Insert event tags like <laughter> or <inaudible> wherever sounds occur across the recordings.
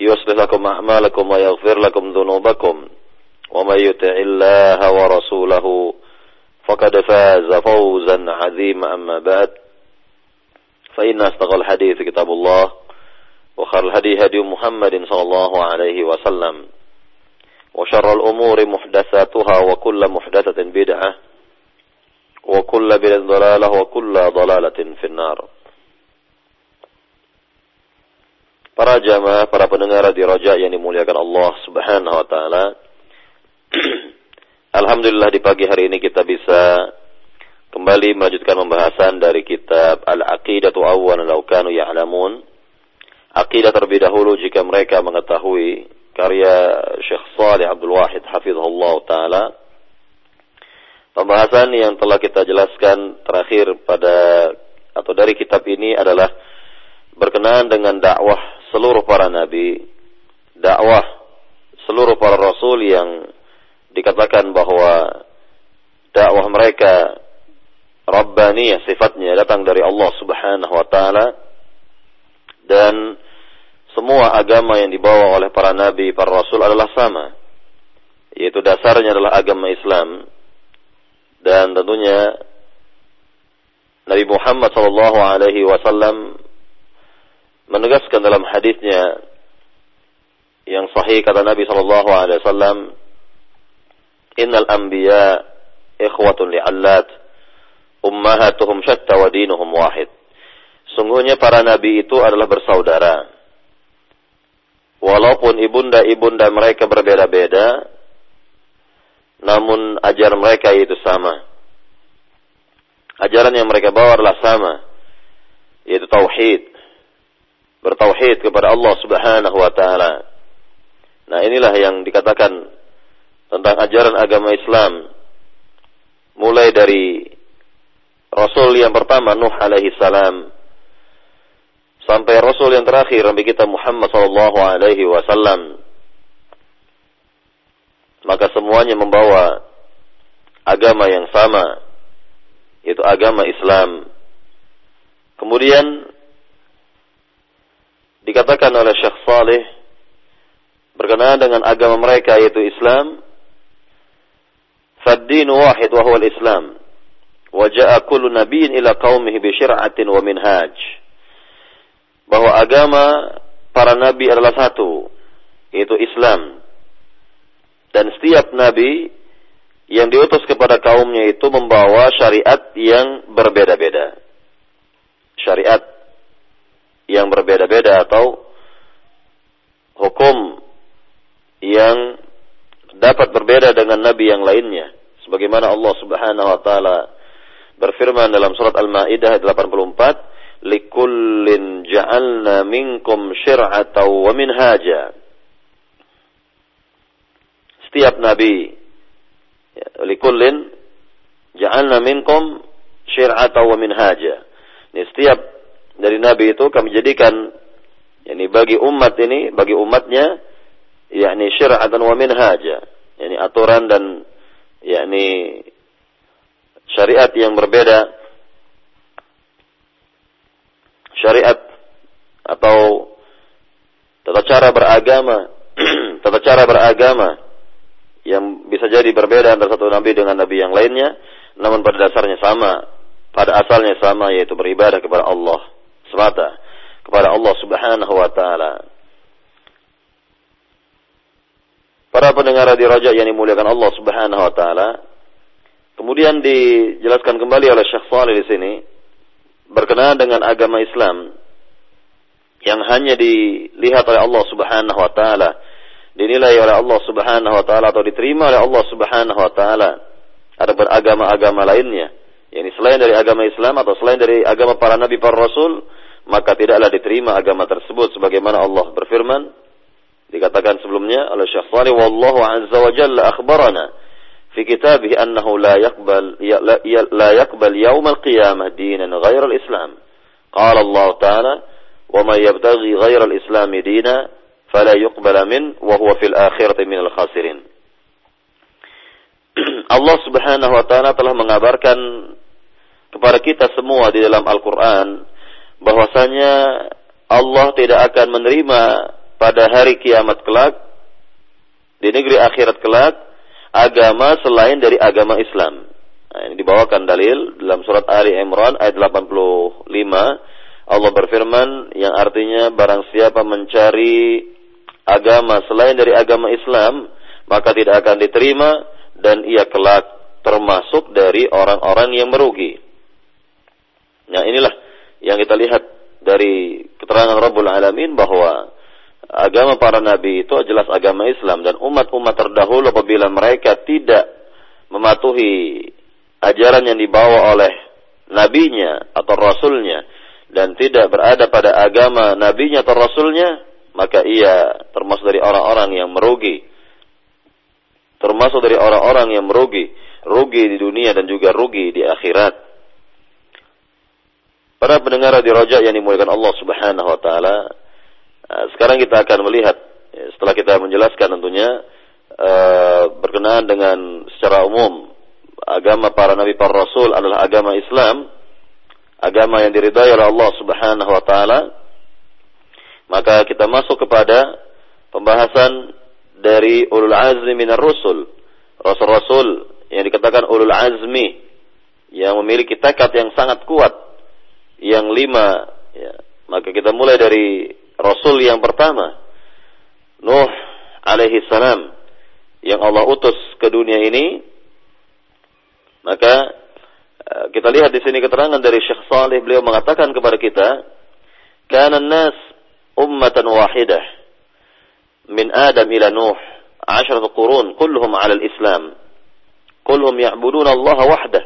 يصلح لكم أعمالكم ويغفر لكم ذنوبكم. ومن يطع الله ورسوله فقد فاز فوزا عظيما. أما بعد فإن أصدق الحديث كتاب الله وخير الهدي هدي محمد صلى الله عليه وسلم وشر الأمور محدثاتها وكل محدثة بدعة وكل بدعة ضلالة وكل ضلالة في النار. Para jamaah, para pendengar di Roja yang dimuliakan Allah Subhanahu wa taala. <clears throat> Alhamdulillah di pagi hari ini kita bisa kembali melanjutkan pembahasan dari kitab Al-Aqidatu Awwan Law Kanu Ya'lamun. Aqidah terlebih dahulu jika mereka mengetahui karya Syekh Salih Abdul Wahid hafizahullah taala. Pembahasan yang telah kita jelaskan terakhir pada atau dari kitab ini adalah berkenaan dengan dakwah seluruh para nabi, dakwah seluruh para rasul yang dikatakan bahwa dakwah mereka rabbaniyah sifatnya datang dari Allah Subhanahu wa taala dan semua agama yang dibawa oleh para nabi, para rasul adalah sama. Yaitu dasarnya adalah agama Islam dan tentunya Nabi Muhammad sallallahu alaihi wasallam menegaskan dalam hadisnya yang sahih kata Nabi sallallahu alaihi wasallam innal anbiya ikhwatun li'allat ummahatuhum syatta wa dinuhum wahid. Sungguhnya para nabi itu adalah bersaudara. Walaupun ibunda-ibunda mereka berbeda-beda namun ajaran mereka itu sama. Ajaran yang mereka bawa adalah sama yaitu tauhid bertauhid kepada Allah Subhanahu wa taala. Nah, inilah yang dikatakan tentang ajaran agama Islam mulai dari Rasul yang pertama Nuh alaihi salam sampai Rasul yang terakhir Nabi kita Muhammad sallallahu alaihi wasallam. Maka semuanya membawa agama yang sama yaitu agama Islam. Kemudian dikatakan oleh Syekh Saleh berkenaan dengan agama mereka yaitu Islam فالدين واحد وهو الإسلام وجاء كل نبي إلى قومه بشرعة ومنهاج bahwa agama para nabi adalah satu yaitu Islam dan setiap nabi yang diutus kepada kaumnya itu membawa syariat yang berbeda-beda syariat yang berbeda-beda atau hukum yang dapat berbeda dengan nabi yang lainnya. Sebagaimana Allah Subhanahu wa taala berfirman dalam surat Al-Maidah 84 likullin ja'alna minkum syir'atan wa minhaja. Setiap nabi ya, likullin ja'alna minkum syir'atan wa minhaja. Ini setiap dari Nabi itu kami jadikan yakni bagi umat ini bagi umatnya yakni syar'atan wa minhaja yakni aturan dan yakni syariat yang berbeda. Syariat atau tata cara beragama <clears throat> tata cara beragama yang bisa jadi berbeda antara satu nabi dengan nabi yang lainnya namun pada dasarnya sama pada asalnya sama yaitu beribadah kepada Allah semata kepada Allah Subhanahu wa taala. Para pendengar di Raja yang dimuliakan Allah Subhanahu wa taala. Kemudian dijelaskan kembali oleh Syekh Saleh di sini berkenaan dengan agama Islam yang hanya dilihat oleh Allah Subhanahu wa taala, dinilai oleh Allah Subhanahu wa taala atau diterima oleh Allah Subhanahu wa taala. Ada beragama-agama lainnya, yakni selain dari agama Islam atau selain dari agama para nabi para rasul, maka tidaklah diterima agama tersebut sebagaimana Allah berfirman. Dikatakan sebelumnya oleh Syekh Salih wallahu azza wa jalla akhbarana fi kitabih annahu la yaqbal la, la yaqbal yawm al-qiyamah dinan ghayra al-islam. Qala Allah ta'ala wa man yabtaghi ghayra al-islam dina fala yuqbala min wa huwa fil akhirati min al-khasirin <clears throat> Allah Subhanahu wa taala telah mengabarkan kepada kita semua di dalam Al-Qur'an bahwasanya Allah tidak akan menerima pada hari kiamat kelak di negeri akhirat kelak agama selain dari agama Islam. Nah, ini dibawakan dalil dalam surat Ali Imran ayat 85 Allah berfirman yang artinya barang siapa mencari agama selain dari agama Islam maka tidak akan diterima dan ia kelak termasuk dari orang-orang yang merugi. Nah inilah yang kita lihat dari keterangan Rabbul Alamin bahwa agama para nabi itu jelas agama Islam dan umat-umat terdahulu apabila mereka tidak mematuhi ajaran yang dibawa oleh nabinya atau rasulnya dan tidak berada pada agama nabinya atau rasulnya maka ia termasuk dari orang-orang yang merugi. Termasuk dari orang-orang yang merugi rugi di dunia dan juga rugi di akhirat Para pendengar di Rojak yang dimuliakan Allah Subhanahu wa taala, eh, sekarang kita akan melihat ya, setelah kita menjelaskan tentunya eh, berkenaan dengan secara umum agama para nabi para rasul adalah agama Islam, agama yang diridhai oleh Allah Subhanahu wa taala. Maka kita masuk kepada pembahasan dari ulul azmi minar rusul, rasul-rasul yang dikatakan ulul azmi yang memiliki tekad yang sangat kuat yang lima ya. maka kita mulai dari rasul yang pertama Nuh alaihi salam yang Allah utus ke dunia ini maka eh, kita lihat di sini keterangan dari Syekh Saleh beliau mengatakan kepada kita kana nas ummatan wahidah min Adam ila Nuh 10 qurun kulluhum 'ala al-Islam kulluhum ya'budun Allah wahdah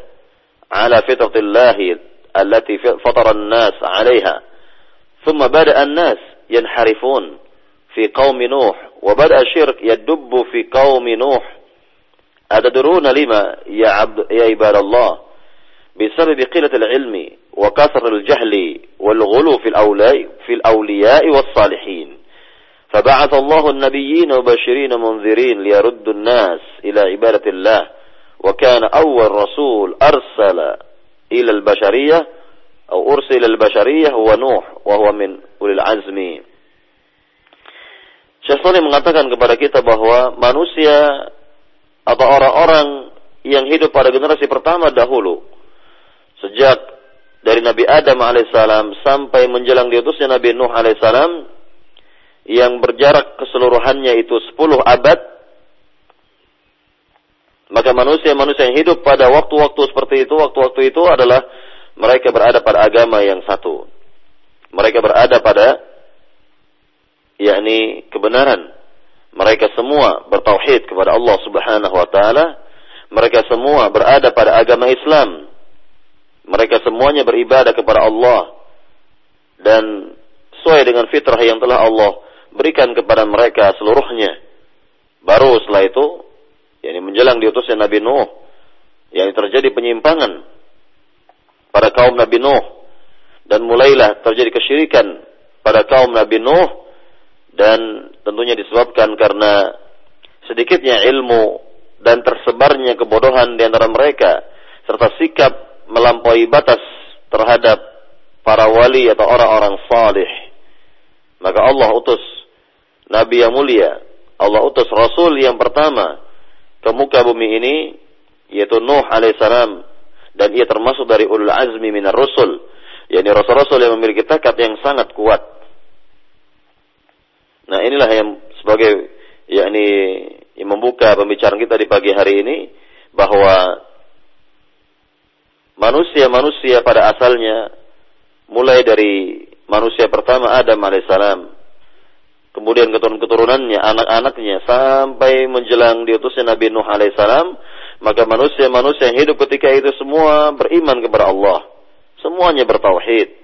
'ala fitratillahi. التي فطر الناس عليها. ثم بدأ الناس ينحرفون في قوم نوح وبدأ الشرك يدب في قوم نوح. أتدرون لما يا, عبد يا عباد الله؟ بسبب قلة العلم وكثر الجهل والغلو في الأولياء, في الأولياء والصالحين. فبعث الله النبيين وبشرين منذرين ليردوا الناس إلى عبادة الله. وكان أول رسول أرسل ila al-bashariyah atau ursila al-bashariyah wa Nuh wa huwa min ulil azmi. Syekh mengatakan kepada kita bahwa manusia atau orang-orang yang hidup pada generasi pertama dahulu sejak dari Nabi Adam alaihissalam sampai menjelang diutusnya Nabi Nuh alaihissalam yang berjarak keseluruhannya itu 10 abad maka manusia-manusia yang hidup pada waktu-waktu seperti itu, waktu-waktu itu adalah mereka berada pada agama yang satu. Mereka berada pada yakni kebenaran. Mereka semua bertauhid kepada Allah Subhanahu wa taala. Mereka semua berada pada agama Islam. Mereka semuanya beribadah kepada Allah dan sesuai dengan fitrah yang telah Allah berikan kepada mereka seluruhnya. Baru setelah itu yakni menjelang diutusnya Nabi Nuh. Yang terjadi penyimpangan pada kaum Nabi Nuh. Dan mulailah terjadi kesyirikan pada kaum Nabi Nuh. Dan tentunya disebabkan karena sedikitnya ilmu dan tersebarnya kebodohan di antara mereka. Serta sikap melampaui batas terhadap para wali atau orang-orang salih. Maka Allah utus nabi yang mulia. Allah utus rasul yang pertama ke muka bumi ini yaitu Nuh alaihissalam dan ia termasuk dari ulul azmi minar rusul yakni rasul-rasul yang memiliki tekad yang sangat kuat. Nah inilah yang sebagai yakni yang membuka pembicaraan kita di pagi hari ini bahwa manusia-manusia pada asalnya mulai dari manusia pertama Adam alaihissalam kemudian keturunan-keturunannya anak-anaknya sampai menjelang diutusnya Nabi Nuh alaihissalam maka manusia-manusia yang hidup ketika itu semua beriman kepada Allah. Semuanya bertauhid.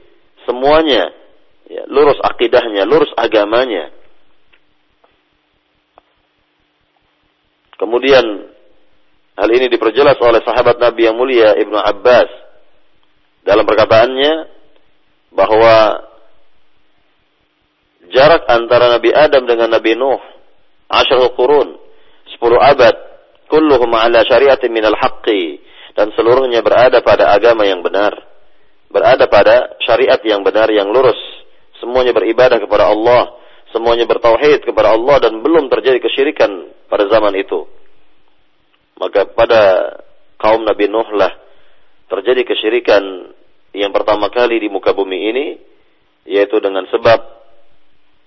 Semuanya ya, lurus akidahnya lurus agamanya. Kemudian hal ini diperjelas oleh sahabat Nabi yang mulia Ibnu Abbas dalam perkataannya bahwa jarak antara Nabi Adam dengan Nabi Nuh asyarul qurun 10 abad kulluhum ala syariatin minal haqqi dan seluruhnya berada pada agama yang benar. Berada pada syariat yang benar yang lurus. Semuanya beribadah kepada Allah semuanya bertauhid kepada Allah dan belum terjadi kesyirikan pada zaman itu. Maka pada kaum Nabi Nuh lah terjadi kesyirikan yang pertama kali di muka bumi ini yaitu dengan sebab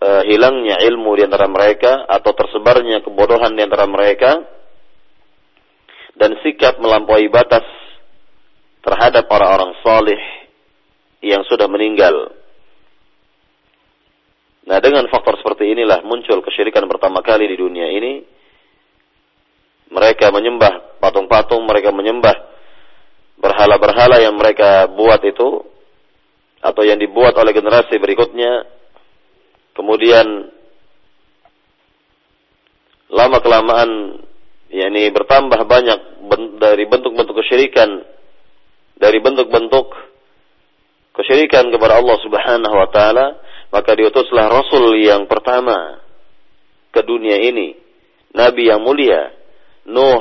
uh, hilangnya ilmu di antara mereka atau tersebarnya kebodohan di antara mereka dan sikap melampaui batas terhadap orang-orang salih yang sudah meninggal. Nah, dengan faktor seperti inilah muncul kesyirikan pertama kali di dunia ini. Mereka menyembah patung-patung, mereka menyembah berhala-berhala yang mereka buat itu atau yang dibuat oleh generasi berikutnya Kemudian lama kelamaan yakni bertambah banyak dari bentuk-bentuk kesyirikan dari bentuk-bentuk kesyirikan kepada Allah Subhanahu wa taala maka diutuslah rasul yang pertama ke dunia ini nabi yang mulia Nuh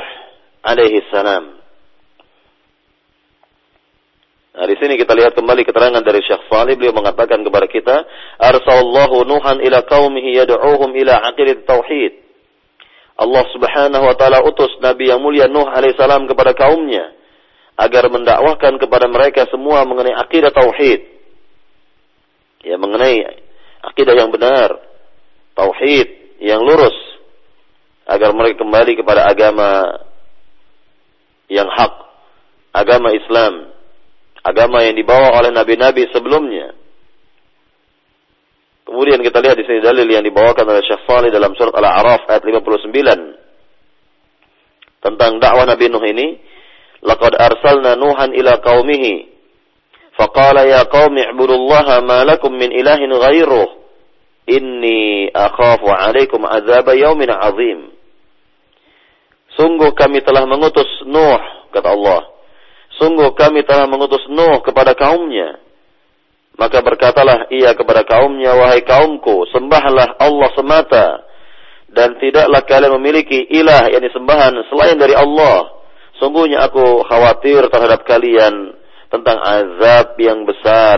alaihi salam Nah, di sini kita lihat kembali keterangan dari Syekh Salih beliau mengatakan kepada kita, "Arsalallahu Nuhan ila qaumihi yad'uuhum ila aqidat tauhid." Allah Subhanahu wa taala utus Nabi yang mulia Nuh alaihissalam kepada kaumnya agar mendakwahkan kepada mereka semua mengenai akidah tauhid. Ya, mengenai akidah yang benar, tauhid yang lurus agar mereka kembali kepada agama yang hak, agama Islam agama yang dibawa oleh nabi-nabi sebelumnya. Kemudian kita lihat di sini dalil yang dibawakan oleh Syekh Salih dalam surat Al-A'raf ayat 59 tentang dakwah Nabi Nuh ini. Laqad arsalna Nuhan ila qaumihi faqala ya qaumi ibudullaha ma lakum min ilahin ghairuh inni akhafu alaikum azab yaumin azim. Sungguh kami telah mengutus Nuh kata Allah Sungguh kami telah mengutus Nuh kepada kaumnya. Maka berkatalah ia kepada kaumnya, Wahai kaumku, sembahlah Allah semata. Dan tidaklah kalian memiliki ilah yang disembahan selain dari Allah. Sungguhnya aku khawatir terhadap kalian tentang azab yang besar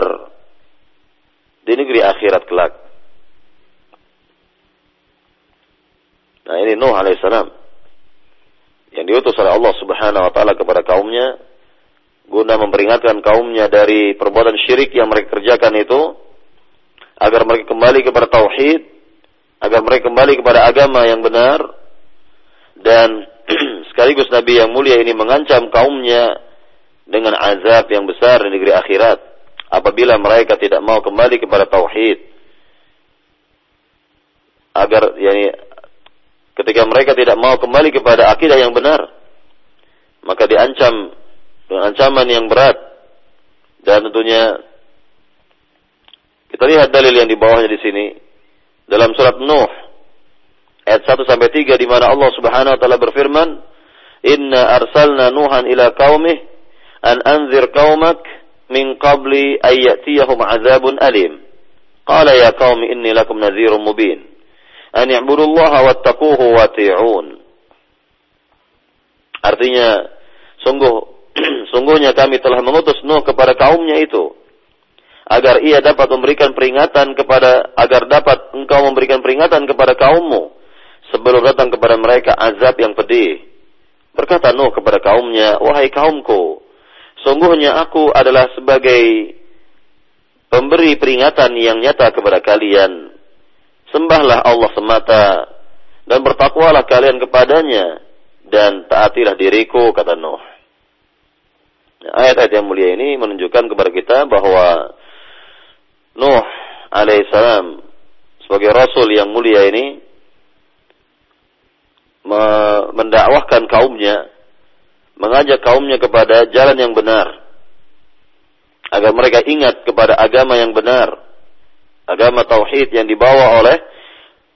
di negeri akhirat kelak. Nah ini Nuh alaihissalam yang diutus oleh Allah subhanahu wa ta'ala kepada kaumnya guna memperingatkan kaumnya dari perbuatan syirik yang mereka kerjakan itu agar mereka kembali kepada tauhid agar mereka kembali kepada agama yang benar dan <clears throat> sekaligus Nabi yang mulia ini mengancam kaumnya dengan azab yang besar di negeri akhirat apabila mereka tidak mau kembali kepada tauhid. Agar yani ketika mereka tidak mau kembali kepada akidah yang benar maka diancam ancaman yang berat. Dan tentunya kita lihat dalil yang di bawahnya di sini. Dalam surat Nuh ayat 1 sampai 3 di mana Allah Subhanahu wa taala berfirman Inna arsalna Nuhan ila qaumih an anzir qaumak min qabli ay ya'tiyahum azabun alim. Qala ya qaumi inni lakum nadhirun mubin. An i'budullaha wattaquhu wati'un artinya sungguh <clears throat> Sungguhnya kami telah mengutus Nuh kepada kaumnya itu agar ia dapat memberikan peringatan kepada agar dapat engkau memberikan peringatan kepada kaummu sebelum datang kepada mereka azab yang pedih. Berkata Nuh kepada kaumnya, "Wahai kaumku, sungguhnya aku adalah sebagai pemberi peringatan yang nyata kepada kalian. Sembahlah Allah semata dan bertakwalah kalian kepadanya dan taatilah diriku kata Nuh. Ayat-ayat yang mulia ini menunjukkan kepada kita bahwa Nuh alaihissalam sebagai rasul yang mulia ini mendakwahkan kaumnya, mengajak kaumnya kepada jalan yang benar agar mereka ingat kepada agama yang benar, agama tauhid yang dibawa oleh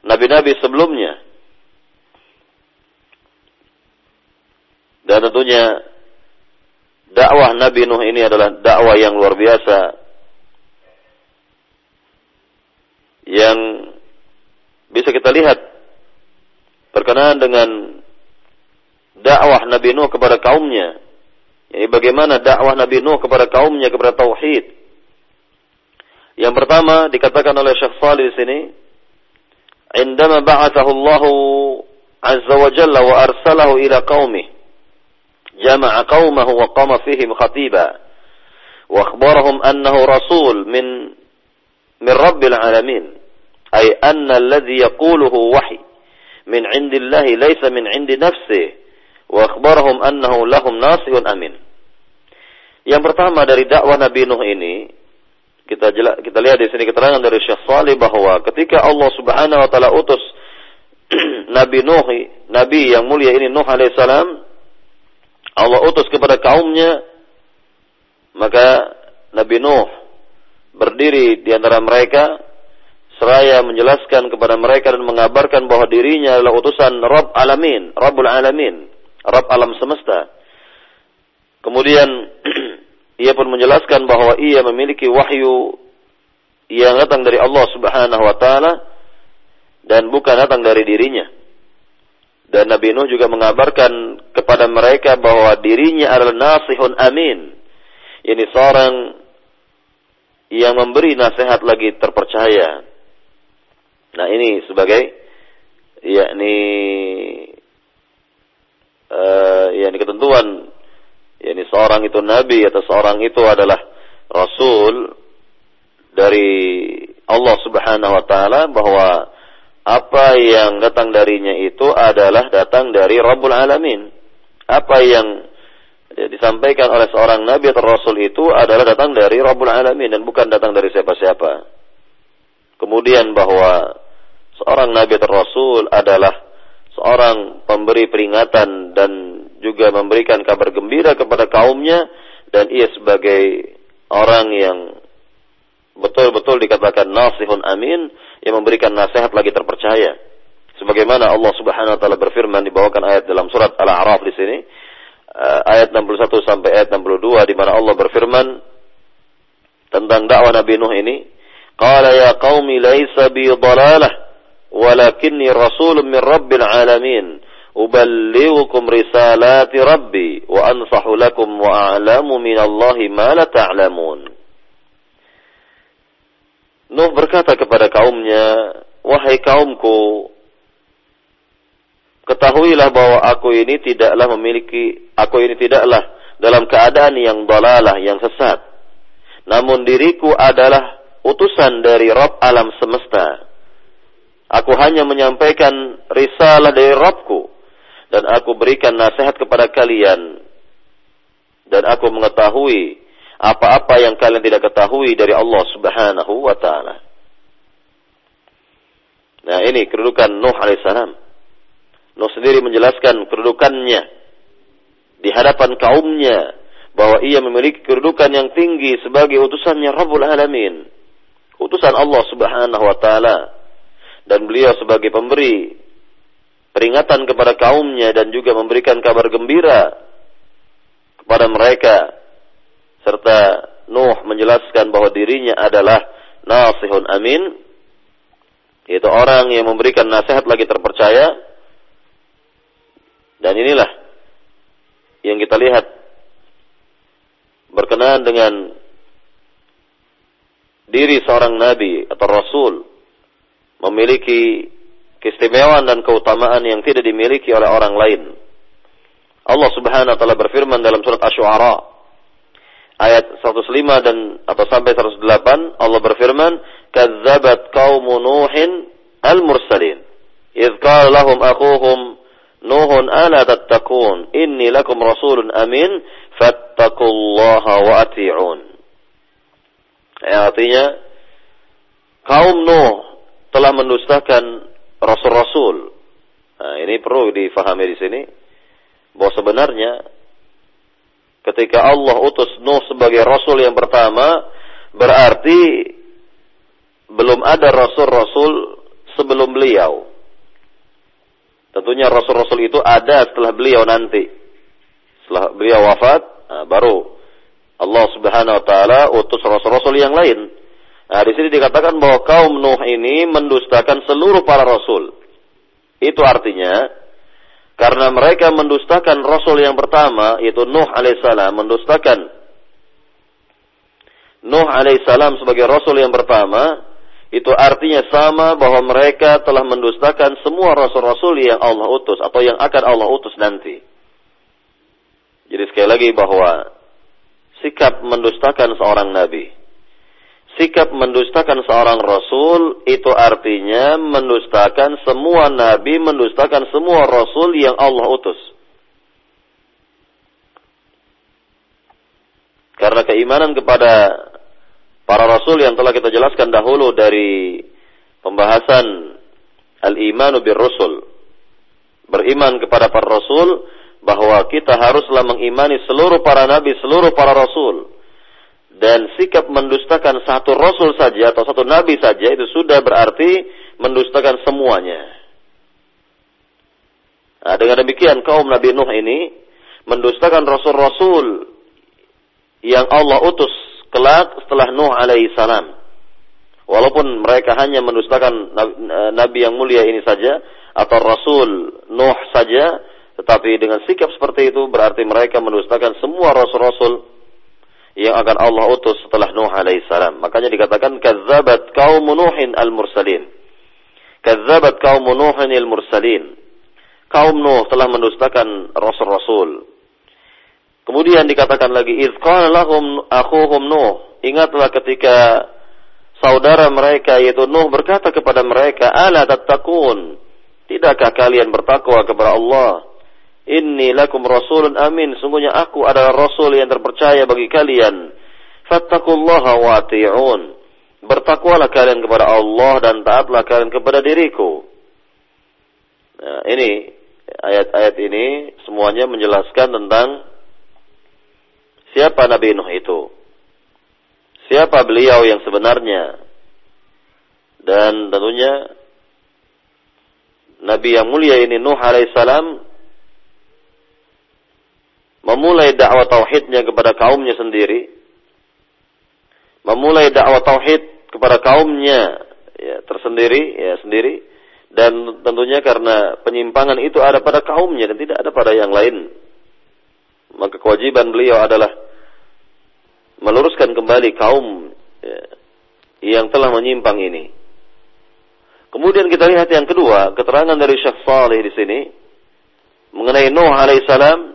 nabi-nabi sebelumnya. Dan tentunya dakwah Nabi Nuh ini adalah dakwah yang luar biasa yang bisa kita lihat berkenaan dengan dakwah Nabi Nuh kepada kaumnya. Ini bagaimana dakwah Nabi Nuh kepada kaumnya kepada tauhid. Yang pertama dikatakan oleh Syekh Salih di sini, "Indama ba'athahu Allah azza wa jalla wa arsalahu ila qaumih, jama'a qaumahu wa qama fihim khatiba, wa akhbarahum annahu rasul min min rabbil alamin." أي أن الذي يقوله وحي من عند الله ليس من عند نفسه وأخبرهم أنه لهم ناصح أمين Yang pertama dari dakwah Nabi Nuh ini kita jela, kita lihat di sini keterangan dari Syekh Salih bahwa ketika Allah Subhanahu wa taala utus <clears throat> Nabi Nuh, Nabi yang mulia ini Nuh alaihissalam, Allah utus kepada kaumnya, maka Nabi Nuh berdiri di antara mereka seraya menjelaskan kepada mereka dan mengabarkan bahwa dirinya adalah utusan Rabb Alamin, Rabbul Alamin, Rabb alam semesta. Kemudian <clears throat> ia pun menjelaskan bahwa ia memiliki wahyu yang datang dari Allah Subhanahu wa taala dan bukan datang dari dirinya. Dan Nabi Nuh juga mengabarkan kepada mereka bahwa dirinya adalah nasihun amin. Ini seorang yang memberi nasihat lagi terpercaya Nah ini sebagai yakni uh, yakni ketentuan yakni seorang itu nabi atau seorang itu adalah rasul dari Allah Subhanahu wa taala bahwa apa yang datang darinya itu adalah datang dari Rabbul Alamin. Apa yang disampaikan oleh seorang nabi atau rasul itu adalah datang dari Rabbul Alamin dan bukan datang dari siapa-siapa. Kemudian bahwa seorang nabi atau rasul adalah seorang pemberi peringatan dan juga memberikan kabar gembira kepada kaumnya dan ia sebagai orang yang betul-betul dikatakan nasihun amin yang memberikan nasihat lagi terpercaya. Sebagaimana Allah Subhanahu wa taala berfirman dibawakan ayat dalam surat Al-A'raf di sini eh, ayat 61 sampai ayat 62 di mana Allah berfirman tentang dakwah Nabi Nuh ini, qala ya qaumi laisa bi dhalalah walakinni rasulun min rabbil alamin uballighukum risalati rabbi wa ansahu lakum wa a'lamu min Allahi ma la ta'lamun. Ta Nuh berkata kepada kaumnya, Wahai kaumku, ketahuilah bahwa aku ini tidaklah memiliki, aku ini tidaklah dalam keadaan yang dalalah, yang sesat. Namun diriku adalah utusan dari Rob alam semesta. Aku hanya menyampaikan risalah dari Rabbku. Dan aku berikan nasihat kepada kalian. Dan aku mengetahui apa-apa yang kalian tidak ketahui dari Allah subhanahu wa ta'ala. Nah ini kedudukan Nuh alaihissalam. Nuh sendiri menjelaskan kedudukannya di hadapan kaumnya bahwa ia memiliki kedudukan yang tinggi sebagai utusannya Rabbul Alamin. Utusan Allah Subhanahu wa taala dan beliau sebagai pemberi peringatan kepada kaumnya dan juga memberikan kabar gembira kepada mereka serta Nuh menjelaskan bahwa dirinya adalah nasihun amin yaitu orang yang memberikan nasihat lagi terpercaya dan inilah yang kita lihat berkenaan dengan diri seorang nabi atau rasul memiliki keistimewaan dan keutamaan yang tidak dimiliki oleh orang lain. Allah Subhanahu wa taala berfirman dalam surat Asy-Syu'ara ayat 105 dan atau sampai 108 Allah berfirman kadzabat qaum nuhin al mursalin idz qala lahum akhuhum nuhun ala tattaqun? Inni lakum rasulun amin. Fattaqullaha wa ati'un. Ya, artinya kaum nuh telah mendustakan rasul-rasul. Nah, ini perlu difahami di sini bahwa sebenarnya ketika Allah utus Nuh sebagai rasul yang pertama berarti belum ada rasul-rasul sebelum beliau. Tentunya rasul-rasul itu ada setelah beliau nanti. Setelah beliau wafat, nah, baru Allah Subhanahu wa taala utus rasul-rasul yang lain. Nah, di sini dikatakan bahwa kaum Nuh ini mendustakan seluruh para rasul. Itu artinya karena mereka mendustakan rasul yang pertama yaitu Nuh alaihissalam mendustakan Nuh alaihissalam sebagai rasul yang pertama itu artinya sama bahwa mereka telah mendustakan semua rasul-rasul yang Allah utus atau yang akan Allah utus nanti. Jadi sekali lagi bahwa sikap mendustakan seorang nabi, sikap mendustakan seorang rasul itu artinya mendustakan semua nabi, mendustakan semua rasul yang Allah utus. Karena keimanan kepada para rasul yang telah kita jelaskan dahulu dari pembahasan al-imanu bir rasul beriman kepada para rasul bahwa kita haruslah mengimani seluruh para nabi, seluruh para rasul dan sikap mendustakan satu rasul saja atau satu nabi saja itu sudah berarti mendustakan semuanya. Nah, dengan demikian kaum Nabi Nuh ini mendustakan rasul-rasul yang Allah utus kelak setelah Nuh alaihi salam. Walaupun mereka hanya mendustakan nabi yang mulia ini saja atau rasul Nuh saja, tetapi dengan sikap seperti itu berarti mereka mendustakan semua rasul-rasul yang akan Allah utus setelah Nuh alaihi salam. Makanya dikatakan kazzabat kaum Nuhin al-mursalin. Kazzabat kaum Nuhin al-mursalin. Kaum Nuh telah mendustakan rasul-rasul. Kemudian dikatakan lagi, "Idz lahum akhuhum Nuh." Ingatlah ketika saudara mereka yaitu Nuh berkata kepada mereka, "Ala tattaqun?" Tidakkah kalian bertakwa kepada Allah? Inni lakum rasulun amin. Sungguhnya aku adalah rasul yang terpercaya bagi kalian. Fattakullaha wa. Bertakwalah kalian kepada Allah dan taatlah kalian kepada diriku. Nah, ini ayat-ayat ini semuanya menjelaskan tentang Siapa Nabi Nuh itu? Siapa beliau yang sebenarnya? Dan tentunya Nabi yang mulia ini Nuh alaihissalam memulai dakwah tauhidnya kepada kaumnya sendiri, memulai dakwah tauhid kepada kaumnya ya, tersendiri, ya sendiri, dan tentunya karena penyimpangan itu ada pada kaumnya dan tidak ada pada yang lain. Maka kewajiban beliau adalah meluruskan kembali kaum ya, yang telah menyimpang ini. Kemudian kita lihat yang kedua, keterangan dari Syekh Saleh di sini mengenai Nuh alaihissalam.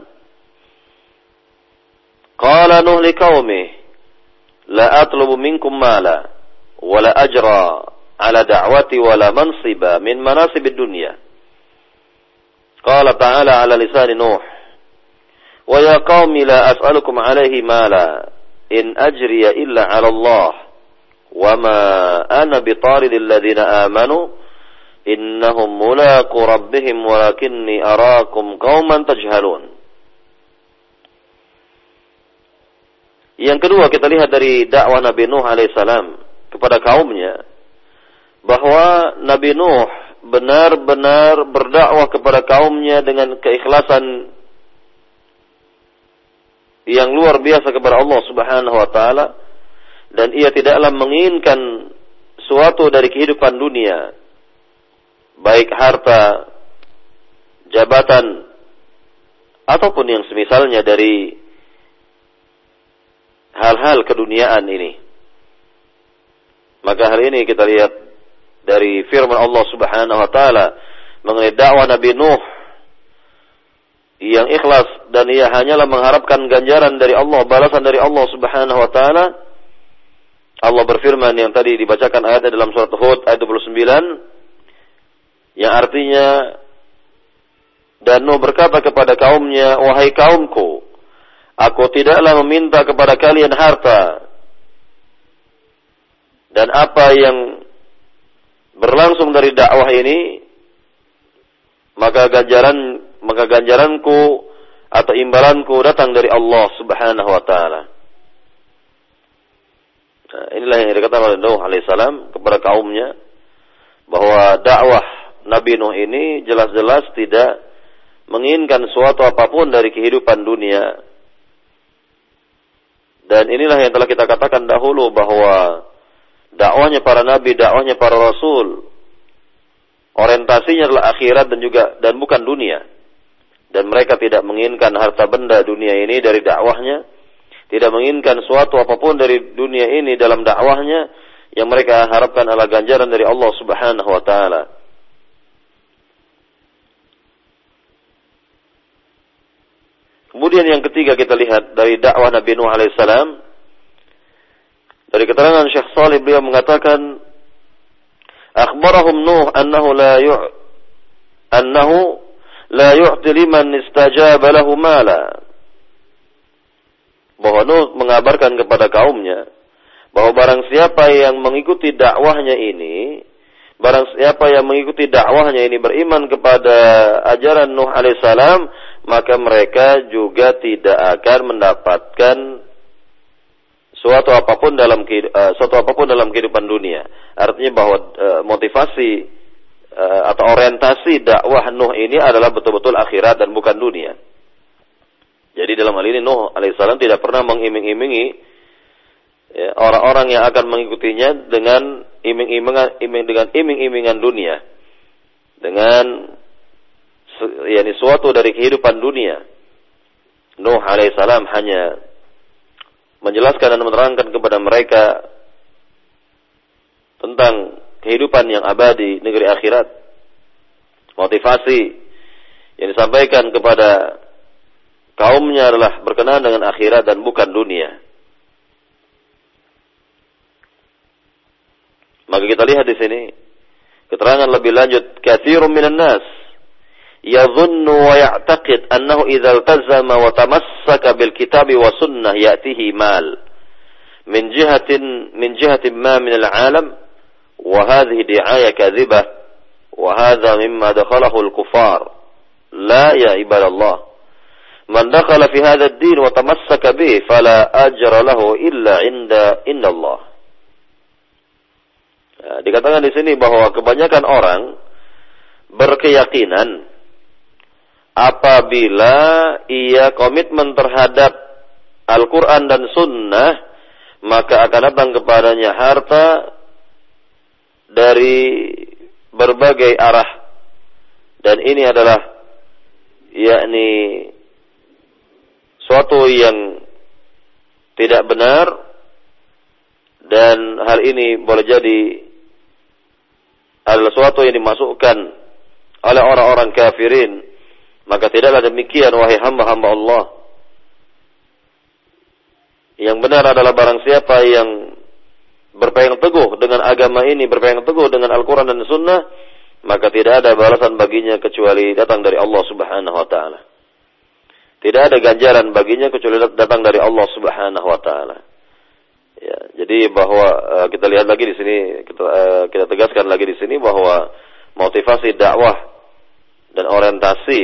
Qala Nuh liqaumi la atlubu minkum mala wala ajra ala da'wati wala mansiba min manasib dunya. Qala ta'ala ala lisan Nuh wa ya qaumi la as'alukum alaihi mala in ajriya illa 'ala Allah wa ma ana bitaridil ladzina amanu innahum mulaqu rabbihim walakinni arakum Yang kedua kita lihat dari dakwah Nabi Nuh alaihissalam kepada kaumnya bahwa Nabi Nuh benar-benar berdakwah kepada kaumnya dengan keikhlasan yang luar biasa kepada Allah Subhanahu wa taala dan ia tidaklah menginginkan suatu dari kehidupan dunia baik harta, jabatan ataupun yang semisalnya dari hal-hal keduniaan ini. Maka hal ini kita lihat dari firman Allah Subhanahu wa taala mengenai dakwah Nabi Nuh yang ikhlas dan ia hanyalah mengharapkan ganjaran dari Allah, balasan dari Allah Subhanahu wa taala. Allah berfirman yang tadi dibacakan ayatnya dalam surat Hud ayat 29 Yang artinya dan Nuh berkata kepada kaumnya, "Wahai kaumku, aku tidaklah meminta kepada kalian harta dan apa yang berlangsung dari dakwah ini, maka ganjaran maka ganjaranku atau imbalanku datang dari Allah Subhanahu wa taala." Nah, inilah yang dikatakan oleh Nuh alaihissalam kepada kaumnya bahwa dakwah Nabi Nuh ini jelas-jelas tidak menginginkan suatu apa pun dari kehidupan dunia. Dan inilah yang telah kita katakan dahulu bahwa dakwahnya para nabi, dakwahnya para rasul, orientasinya adalah akhirat dan juga dan bukan dunia. Dan mereka tidak menginginkan harta benda dunia ini dari dakwahnya, tidak menginginkan suatu apa pun dari dunia ini dalam dakwahnya yang mereka harapkan adalah ganjaran dari Allah Subhanahu wa taala. Kemudian yang ketiga kita lihat dari dakwah Nabi Nuh alaihissalam dari keterangan Syekh Salih beliau mengatakan akhbarahum Nuh annahu la yu' annahu la yu'ti liman istajaba lahu mala. Bahwa Nuh mengabarkan kepada kaumnya bahwa barang siapa yang mengikuti dakwahnya ini barang siapa yang mengikuti dakwahnya ini beriman kepada ajaran Nuh alaihissalam maka mereka juga tidak akan mendapatkan suatu apa pun dalam uh, suatu apa pun dalam kehidupan dunia. Artinya bahwa uh, motivasi uh, atau orientasi dakwah Nuh ini adalah betul-betul akhirat dan bukan dunia. Jadi dalam hal ini Nuh alaihissalam tidak pernah mengiming-imingi ya, orang-orang yang akan mengikutinya dengan iming-imingan iming dengan iming-imingan dunia. Dengan yakni suatu dari kehidupan dunia. Nuh alaihissalam hanya menjelaskan dan menerangkan kepada mereka tentang kehidupan yang abadi negeri akhirat. Motivasi yang disampaikan kepada kaumnya adalah berkenaan dengan akhirat dan bukan dunia. Maka kita lihat di sini keterangan lebih lanjut katsirun minan nas يظن ويعتقد أنه إذا التزم وتمسك بالكتاب tamassaka يأتيه مال من جهة من جهة ما من العالم وهذه دعاية min وهذا مما دخله الكفار لا kadhibah wa hadha mimma dakhalahu al-kuffar la ya ibadallah. Man dakhala fi hadha ad-din nah, dikatakan di sini bahwa kebanyakan orang berkeyakinan apabila ia komitmen terhadap Al-Quran dan Sunnah, maka akan datang kepadanya harta dari berbagai arah. Dan ini adalah yakni suatu yang tidak benar dan hal ini boleh jadi adalah suatu yang dimasukkan oleh orang-orang kafirin maka tidaklah demikian wahai hamba-hamba Allah. Yang benar adalah barang siapa yang berpegang teguh dengan agama ini, berpegang teguh dengan Al-Quran dan Sunnah, maka tidak ada balasan baginya kecuali datang dari Allah Subhanahu wa taala. Tidak ada ganjaran baginya kecuali datang dari Allah Subhanahu wa taala. Ya, jadi bahwa uh, kita lihat lagi di sini kita uh, kita tegaskan lagi di sini bahwa motivasi dakwah dan orientasi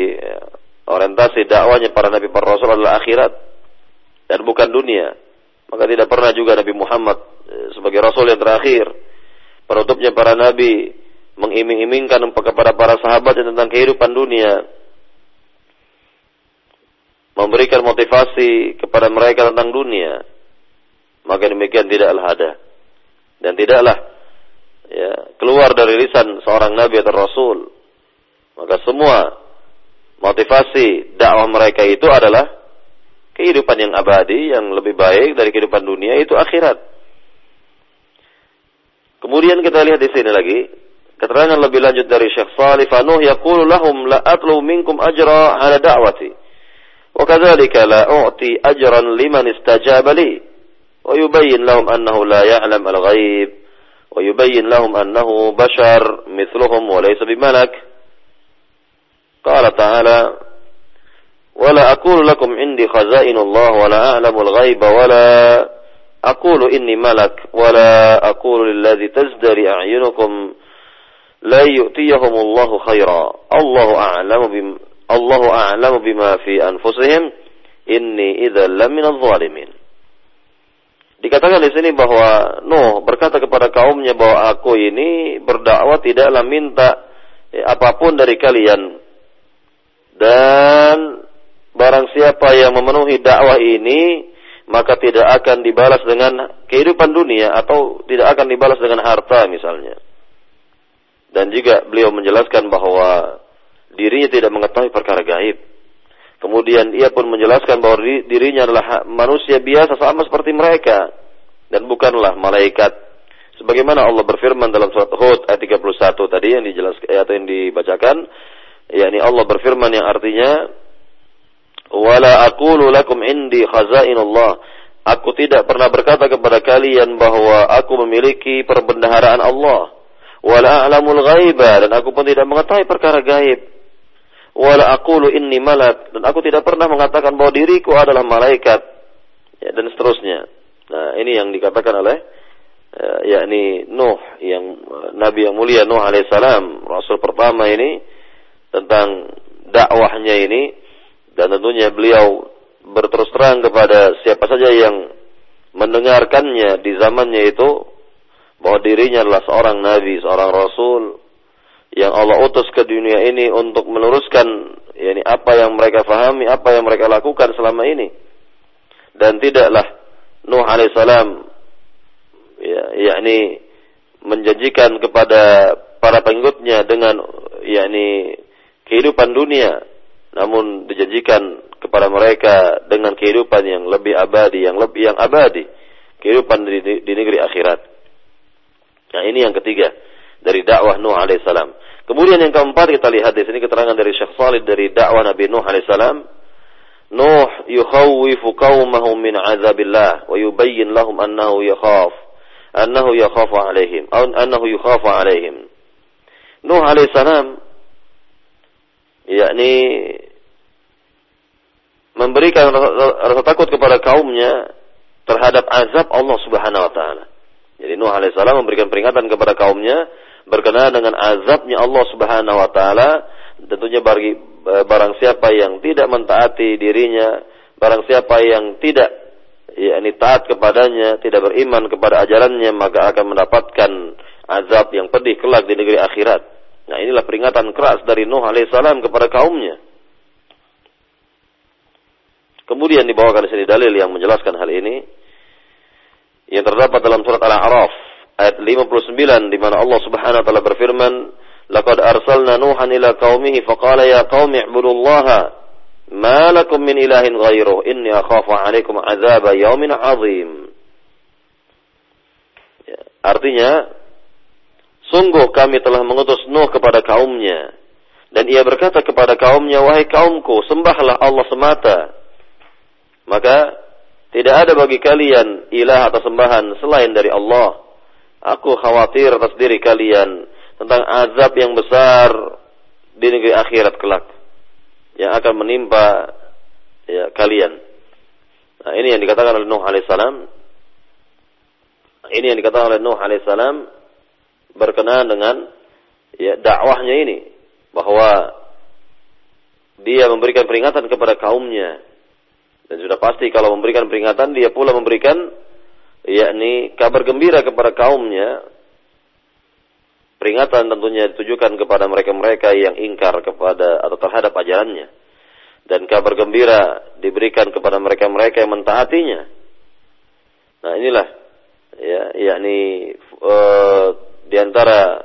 orientasi dakwanya para nabi para rasul adalah akhirat dan bukan dunia. Maka tidak pernah juga Nabi Muhammad ya, sebagai rasul yang terakhir penutupnya para nabi mengiming-imingkan kepada para sahabat tentang kehidupan dunia memberikan motivasi kepada mereka tentang dunia. Maka demikian tidaklah ada. Dan tidaklah ya keluar dari lisan seorang nabi atau rasul maka semua motivasi dakwah mereka itu adalah kehidupan yang abadi, yang lebih baik dari kehidupan dunia itu akhirat. Kemudian kita lihat di sini lagi keterangan lebih lanjut dari Syekh Salih Fanuh yaqulu lahum la atlu minkum ajra ala da'wati. Wa kadzalika la u'ti ajran liman istajaba li. Wa yubayyin lahum annahu la ya'lam al-ghaib wa yubayyin lahum annahu bashar mithluhum wa laysa bimalak. قال تعالى ولا أقول لكم عندي خزائن الله ولا أعلم الغيب ولا أقول إني ملك ولا أقول للذي تزدري أعينكم لا يؤتيهم الله خيرا الله أعلم بم الله أعلم بما في أنفسهم إني إذا لمن الظالمين Dikatakan di sini bahwa Nuh berkata kepada kaumnya bahwa aku ini berdakwah tidaklah minta ya, apapun dari kalian. dan barang siapa yang memenuhi dakwah ini maka tidak akan dibalas dengan kehidupan dunia atau tidak akan dibalas dengan harta misalnya. Dan juga beliau menjelaskan bahwa dirinya tidak mengetahui perkara gaib. Kemudian ia pun menjelaskan bahwa dirinya adalah manusia biasa sama seperti mereka dan bukanlah malaikat. Sebagaimana Allah berfirman dalam surat Hud ayat 31 tadi yang dijelaskan eh, atau yang dibacakan, yakni Allah berfirman yang artinya wala aqulu lakum indi khazainullah. Aku tidak pernah berkata kepada kalian bahwa aku memiliki perbendaharaan Allah. Wala a'lamul ghaiba dan aku pun tidak mengetahui perkara gaib wala aqulu inni malak dan aku tidak pernah mengatakan bahwa diriku adalah malaikat ya, dan seterusnya. Nah, ini yang dikatakan oleh ya, yakni Nuh yang Nabi yang mulia Nuh alaihissalam, rasul pertama ini tentang dakwahnya ini dan tentunya beliau berterus terang kepada siapa saja yang mendengarkannya di zamannya itu bahwa dirinya adalah seorang nabi, seorang rasul yang Allah utus ke dunia ini untuk meluruskan yakni apa yang mereka fahami, apa yang mereka lakukan selama ini. Dan tidaklah Nuh alaihissalam ya, yakni menjanjikan kepada para pengikutnya dengan yakni kehidupan dunia namun dijanjikan kepada mereka dengan kehidupan yang lebih abadi, yang lebih yang abadi, kehidupan di, di negeri akhirat. Nah, ini yang ketiga dari dakwah Nuh alaihissalam. Kemudian yang keempat kita lihat di sini keterangan dari Syekh Salih dari dakwah Nabi Nuh alaihissalam. Nuh yukhawwifu qaumahu min azabillah wa yubayyin lahum annahu yakhaf annahu yakhafu alaihim annahu yukhafu alaihim. Nuh alaihissalam yakni memberikan rasa takut kepada kaumnya terhadap azab Allah Subhanahu wa taala. Jadi Nuh alaihissalam memberikan peringatan kepada kaumnya berkenaan dengan azabnya Allah Subhanahu wa taala tentunya bagi e, barang siapa yang tidak mentaati dirinya barang siapa yang tidak yakni taat kepadanya tidak beriman kepada ajarannya maka akan mendapatkan azab yang pedih kelak di negeri akhirat nah inilah peringatan keras dari Nuh alaihissalam kepada kaumnya kemudian dibawakan di sini dalil yang menjelaskan hal ini yang terdapat dalam surat Al-A'raf ayat 59 di mana Allah Subhanahu wa taala berfirman, "Laqad arsalna Nuhan ila qaumihi faqala ya qaumi ibudullaha ma lakum min ilahin ghairuh inni akhafu 'alaikum 'adzaba yaumin 'adzim." Ya, artinya Sungguh kami telah mengutus Nuh kepada kaumnya. Dan ia berkata kepada kaumnya, Wahai kaumku, sembahlah Allah semata. Maka, tidak ada bagi kalian ilah atau sembahan selain dari Allah. Aku khawatir atas diri kalian tentang azab yang besar di negeri akhirat kelak yang akan menimpa ya, kalian. Nah, ini yang dikatakan oleh Nuh alaihissalam. Ini yang dikatakan oleh Nuh alaihissalam berkenaan dengan ya, dakwahnya ini. Bahwa dia memberikan peringatan kepada kaumnya. Dan sudah pasti kalau memberikan peringatan dia pula memberikan yakni kabar gembira kepada kaumnya. Peringatan tentunya ditujukan kepada mereka-mereka yang ingkar kepada atau terhadap ajarannya. Dan kabar gembira diberikan kepada mereka-mereka yang mentaatinya. Nah inilah ya yakni uh, di antara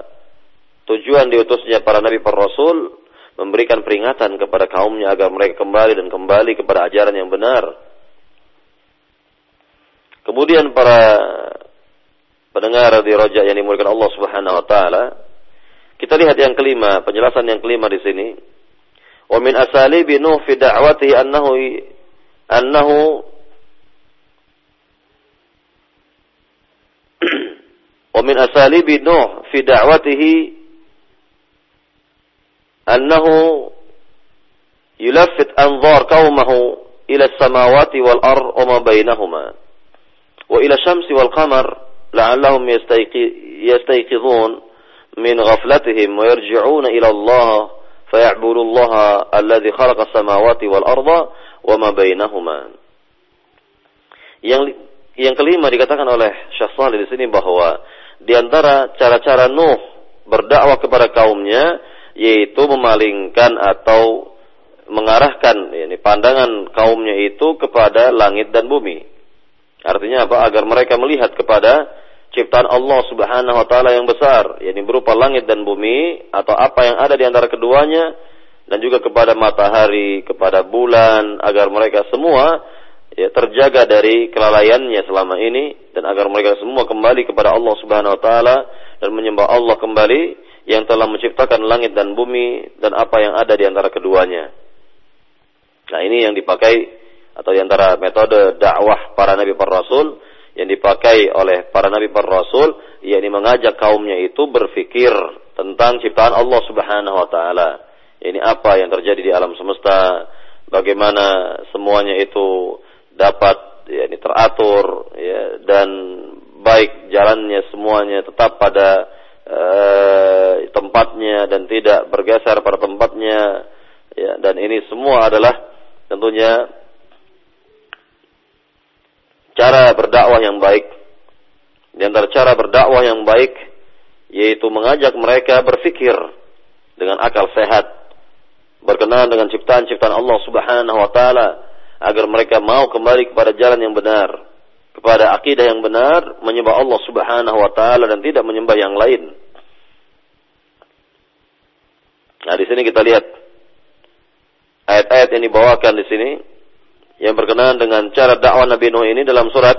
tujuan diutusnya para nabi para rasul memberikan peringatan kepada kaumnya agar mereka kembali dan kembali kepada ajaran yang benar Kemudian para pendengar di rojak yang dimuliakan Allah Subhanahu wa taala, kita lihat yang kelima, penjelasan yang kelima di sini. Wa min asalibi Nuh fi da'watihi annahu annahu ومن أساليب نوح في دعوته أنه يلفت أنظار قومه إلى السماوات والأرض وما بينهما وإلى الشمس والقمر لعلهم يستيقظون من غفلتهم ويرجعون إلى الله فيعبدوا الله الذي خلق السماوات والأرض وما بينهما. Yang yang kelima dikatakan oleh Syekh Salih di sini bahwa di antara cara-cara Nuh berdakwah kepada kaumnya yaitu memalingkan atau mengarahkan ini pandangan kaumnya itu kepada langit dan bumi. Artinya apa? Agar mereka melihat kepada ciptaan Allah Subhanahu wa taala yang besar, yakni berupa langit dan bumi atau apa yang ada di antara keduanya dan juga kepada matahari, kepada bulan agar mereka semua ya terjaga dari kelalaiannya selama ini dan agar mereka semua kembali kepada Allah Subhanahu wa taala dan menyembah Allah kembali yang telah menciptakan langit dan bumi dan apa yang ada di antara keduanya. Nah, ini yang dipakai atau di antara metode dakwah para nabi para rasul yang dipakai oleh para nabi para rasul yakni mengajak kaumnya itu berpikir tentang ciptaan Allah Subhanahu wa taala. Ini apa yang terjadi di alam semesta, bagaimana semuanya itu dapat yakni teratur ya, dan baik jalannya semuanya tetap pada uh, tempatnya dan tidak bergeser pada tempatnya ya dan ini semua adalah tentunya cara berdakwah yang baik. Di antara cara berdakwah yang baik yaitu mengajak mereka berfikir dengan akal sehat, berkenaan dengan ciptaan-ciptaan Allah Subhanahu wa taala agar mereka mau kembali kepada jalan yang benar, kepada akidah yang benar, menyembah Allah Subhanahu wa taala dan tidak menyembah yang lain. Nah, di sini kita lihat ayat-ayat yang dibawakan di sini yang berkenaan dengan cara dakwah Nabi Nuh ini dalam surat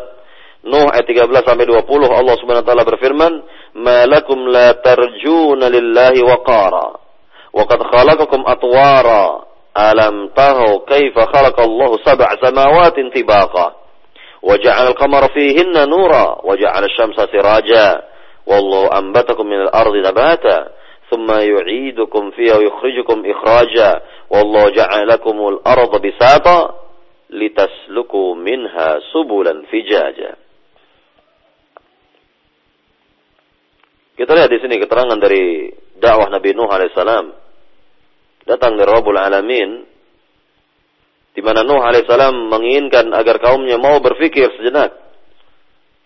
Nuh ayat 13 sampai 20 Allah Subhanahu wa taala berfirman, "Malakum la tarjuna lillahi waqara wa qad khalaqakum ألم تروا كيف خلق الله سبع سماوات طباقا؟ وجعل القمر فيهن نورا وجعل الشمس سراجا. والله أنبتكم من الأرض نباتا ثم يعيدكم فيها ويخرجكم إخراجا. والله جعل لكم الأرض بساطا لتسلكوا منها سبلا فجاجا. Kita lihat di sini keterangan dari dakwah Nabi Nuh alaihissalam. Datang dari Rabbul Alamin di mana Nuh alaihissalam menginginkan agar kaumnya mau berfikir sejenak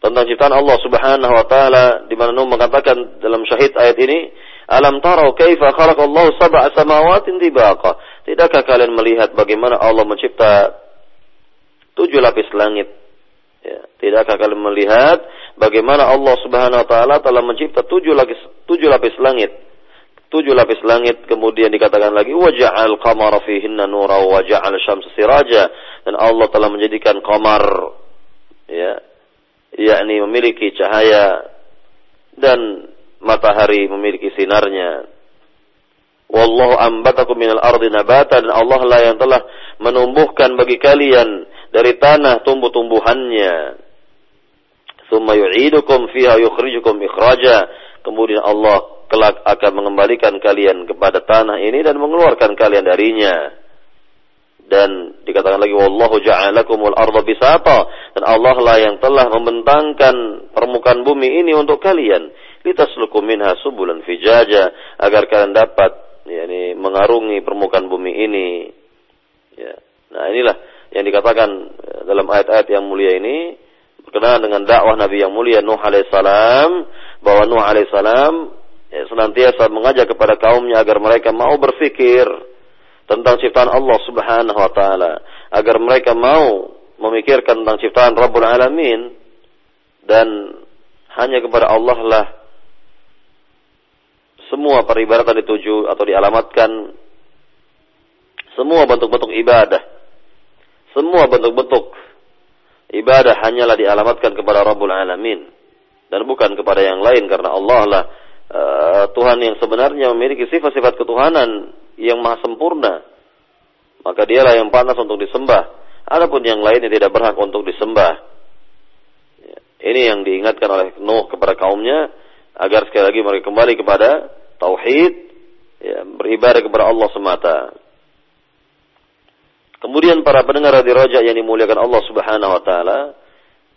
tentang ciptaan Allah Subhanahu wa taala di mana Nuh mengatakan dalam syahid ayat ini Alam tarau kaifa khalaqallahu sab'a samawatin tibaqa Tidakkah kalian melihat bagaimana Allah mencipta tujuh lapis langit. Ya, tidakkah kalian melihat bagaimana Allah Subhanahu wa taala telah mencipta tujuh lapis tujuh lapis langit? Tujuh lapis langit kemudian dikatakan lagi waja'al qamara fihinna nura wa ja'al syamsa siraja dan Allah telah menjadikan qamar ya yakni memiliki cahaya dan matahari memiliki sinarnya Wallahu ambatakum minal ardi nabata dan Allah lah yang telah menumbuhkan bagi kalian dari tanah tumbuh-tumbuhannya. Thumma yu'idukum fiha yukhrijukum ikhraja. Kemudian Allah kelak akan mengembalikan kalian kepada tanah ini dan mengeluarkan kalian darinya. Dan dikatakan lagi wallahu ja'alakumul arda bisata dan Allah lah yang telah membentangkan permukaan bumi ini untuk kalian litasluku minha subulan fijaja agar kalian dapat yakni mengarungi permukaan bumi ini. Ya. Nah, inilah yang dikatakan eh, dalam ayat-ayat yang mulia ini berkenaan dengan dakwah Nabi yang mulia Nuh alaihissalam bahwa Nuh alaihissalam ya, senantiasa mengajak kepada kaumnya agar mereka mau berfikir tentang ciptaan Allah Subhanahu wa taala, agar mereka mau memikirkan tentang ciptaan Rabbul Alamin. Dan hanya kepada Allah lah semua peribadatan dituju atau dialamatkan. Semua bentuk-bentuk ibadah. Semua bentuk-bentuk ibadah hanyalah dialamatkan kepada Rabbul Alamin. Dan bukan kepada yang lain karena Allah lah uh, Tuhan yang sebenarnya memiliki sifat-sifat ketuhanan yang maha sempurna maka dialah yang pantas untuk disembah adapun yang lainnya tidak berhak untuk disembah ya. ini yang diingatkan oleh Nuh kepada kaumnya agar sekali lagi mereka kembali kepada tauhid, ya, beribadah kepada Allah semata. Kemudian para pendengar di rojak yang dimuliakan Allah Subhanahu wa taala,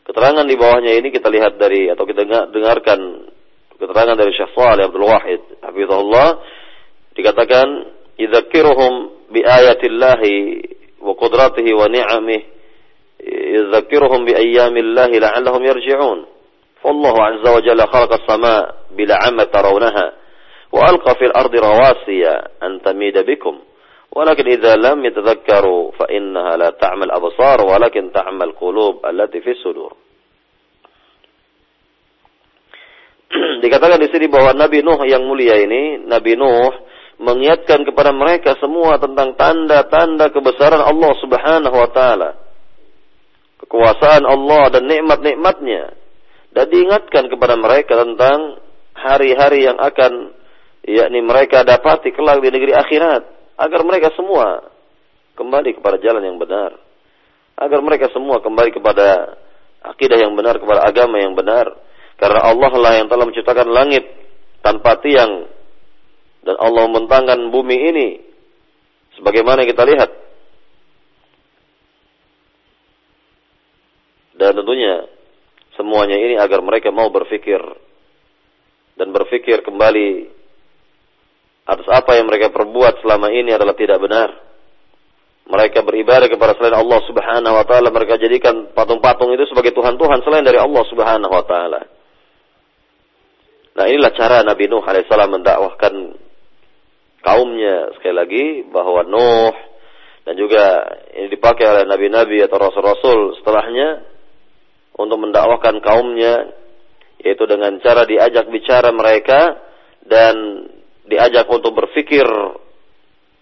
keterangan di bawahnya ini kita lihat dari atau kita dengarkan keterangan dari Syekh Shalih Abdul Wahid hafizahullah dikatakan idzakiruhum bi ayatillahi wa qudratihi wa ni'amihi yadhakkiruhum bi ayyamillahi la'allahum yarji'un فالله عز وجل خلق السماء بلا عمى ترونها وألقى في الأرض رواسي أن تميد بكم ولكن إذا لم يتذكروا فإنها لا تعمل أبصار ولكن تعمل قلوب التي في الصدور <clears throat> Dikatakan di sini bahwa Nabi Nuh yang mulia ini, Nabi Nuh mengingatkan kepada mereka semua tentang tanda-tanda kebesaran Allah Subhanahu wa taala. Kekuasaan Allah dan nikmat-nikmatnya. Dan diingatkan kepada mereka tentang hari-hari yang akan yakni mereka dapati kelak di negeri akhirat agar mereka semua kembali kepada jalan yang benar. Agar mereka semua kembali kepada akidah yang benar, kepada agama yang benar. Karena Allah lah yang telah menciptakan langit tanpa tiang. Dan Allah membentangkan bumi ini. Sebagaimana kita lihat. Dan tentunya semuanya ini agar mereka mau berfikir. Dan berfikir kembali atas apa yang mereka perbuat selama ini adalah tidak benar. Mereka beribadah kepada selain Allah Subhanahu wa taala, mereka jadikan patung-patung itu sebagai tuhan-tuhan selain dari Allah Subhanahu wa taala. Nah, inilah cara Nabi Nuh alaihissalam mendakwahkan kaumnya sekali lagi bahwa Nuh dan juga ini dipakai oleh nabi-nabi atau rasul-rasul setelahnya untuk mendakwahkan kaumnya yaitu dengan cara diajak bicara mereka dan diajak untuk berfikir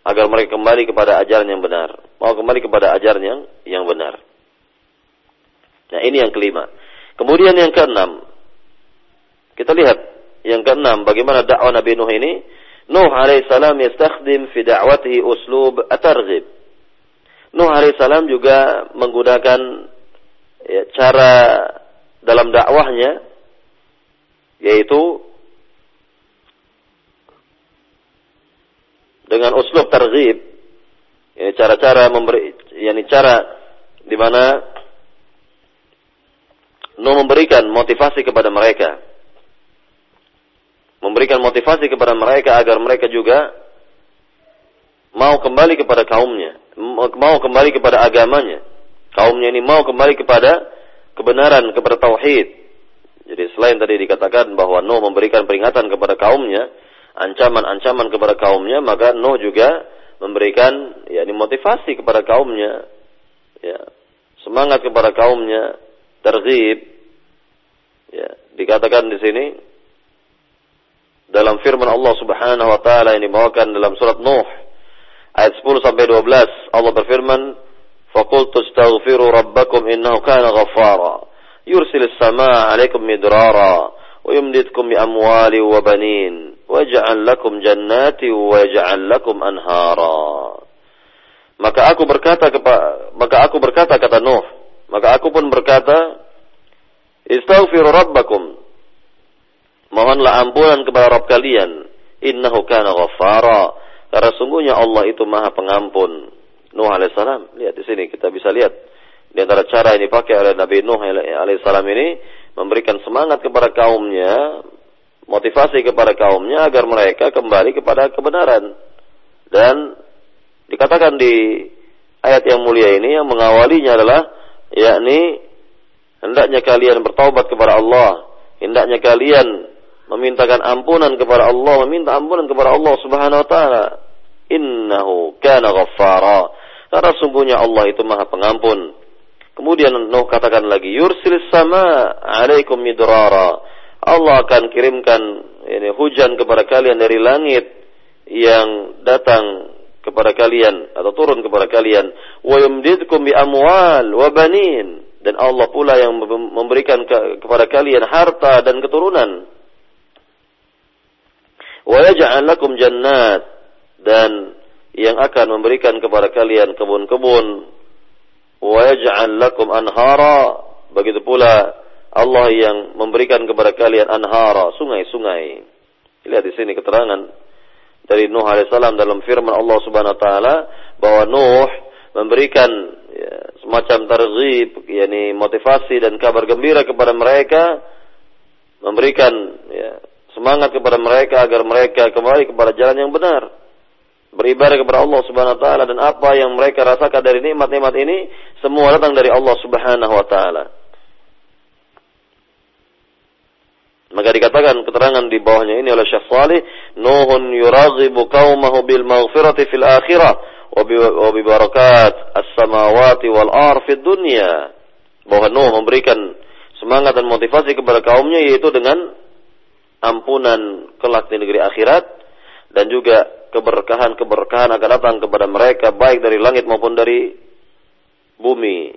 agar mereka kembali kepada ajaran yang benar. Mau kembali kepada ajaran yang yang benar. Nah, ini yang kelima. Kemudian yang keenam. Kita lihat yang keenam bagaimana dakwah Nabi Nuh ini. Nuh alaihissalam yastakhdim fi da'watihi uslub at-targhib. Nuh alaihissalam juga menggunakan ya, cara dalam dakwahnya yaitu dengan uslub targhib ya cara-cara memberi yakni cara di mana Nuh memberikan motivasi kepada mereka memberikan motivasi kepada mereka agar mereka juga mau kembali kepada kaumnya mau kembali kepada agamanya kaumnya ini mau kembali kepada kebenaran kepada tauhid jadi selain tadi dikatakan bahwa Nuh memberikan peringatan kepada kaumnya ancaman-ancaman kepada kaumnya, maka Nuh juga memberikan yakni motivasi kepada kaumnya. Ya, semangat kepada kaumnya, terghib. Ya, dikatakan di sini dalam firman Allah Subhanahu wa taala yang dibawakan dalam surat Nuh ayat 10 sampai 12 Allah berfirman فَقُلْتُ اسْتَغْفِرُوا رَبَّكُمْ إِنَّهُ كَانَ غَفَّارًا يُرْسِلِ السَّمَاءَ عَلَيْكُمْ مِدْرَارًا وَيُمْدِدْكُمْ بِأَمْوَالٍ وَبَنِينَ waj'al lakum jannati waj'al lakum anhara. Maka aku berkata kepada maka aku berkata kata Nuh, maka aku pun berkata, Istaghfiru rabbakum. Mohonlah ampunan kepada Rabb kalian. Innahu kana ghaffara. Karena sungguhnya Allah itu Maha Pengampun. Nuh alaihissalam. Lihat di sini kita bisa lihat di antara cara yang dipakai oleh Nabi Nuh alaihissalam ini memberikan semangat kepada kaumnya motivasi kepada kaumnya agar mereka kembali kepada kebenaran. Dan dikatakan di ayat yang mulia ini yang mengawalinya adalah yakni hendaknya kalian bertaubat kepada Allah, hendaknya kalian memintakan ampunan kepada Allah, meminta ampunan kepada Allah Subhanahu wa taala. Innahu kana ghaffara. Karena sungguhnya Allah itu Maha Pengampun. Kemudian Nuh katakan lagi, yursilis sama alaikum midrara Allah akan kirimkan ini hujan kepada kalian dari langit yang datang kepada kalian atau turun kepada kalian wa yumdidkum bi amwal wa banin dan Allah pula yang memberikan ke, kepada kalian harta dan keturunan wa yaj'al lakum jannat. Dan yang akan memberikan kepada kalian kebun-kebun. Wa yaj'al lakum anhara. Begitu pula Allah yang memberikan kepada kalian anhara, sungai-sungai. Lihat di sini keterangan dari Nuh alaihissalam dalam firman Allah Subhanahu wa taala bahwa Nuh memberikan ya, semacam targhib, yakni motivasi dan kabar gembira kepada mereka, memberikan ya, semangat kepada mereka agar mereka kembali kepada jalan yang benar. Beribadah kepada Allah Subhanahu wa taala dan apa yang mereka rasakan dari nikmat-nikmat ini semua datang dari Allah Subhanahu wa taala. Maka dikatakan keterangan di bawahnya ini oleh Syekh Salih, Nuhun yuraghibu qaumahu bil maghfirati fil akhirah wa bi barakat as-samawati wal ar fid dunya. Bahwa Nuh memberikan semangat dan motivasi kepada kaumnya yaitu dengan ampunan kelak di negeri akhirat dan juga keberkahan-keberkahan akan datang kepada mereka baik dari langit maupun dari bumi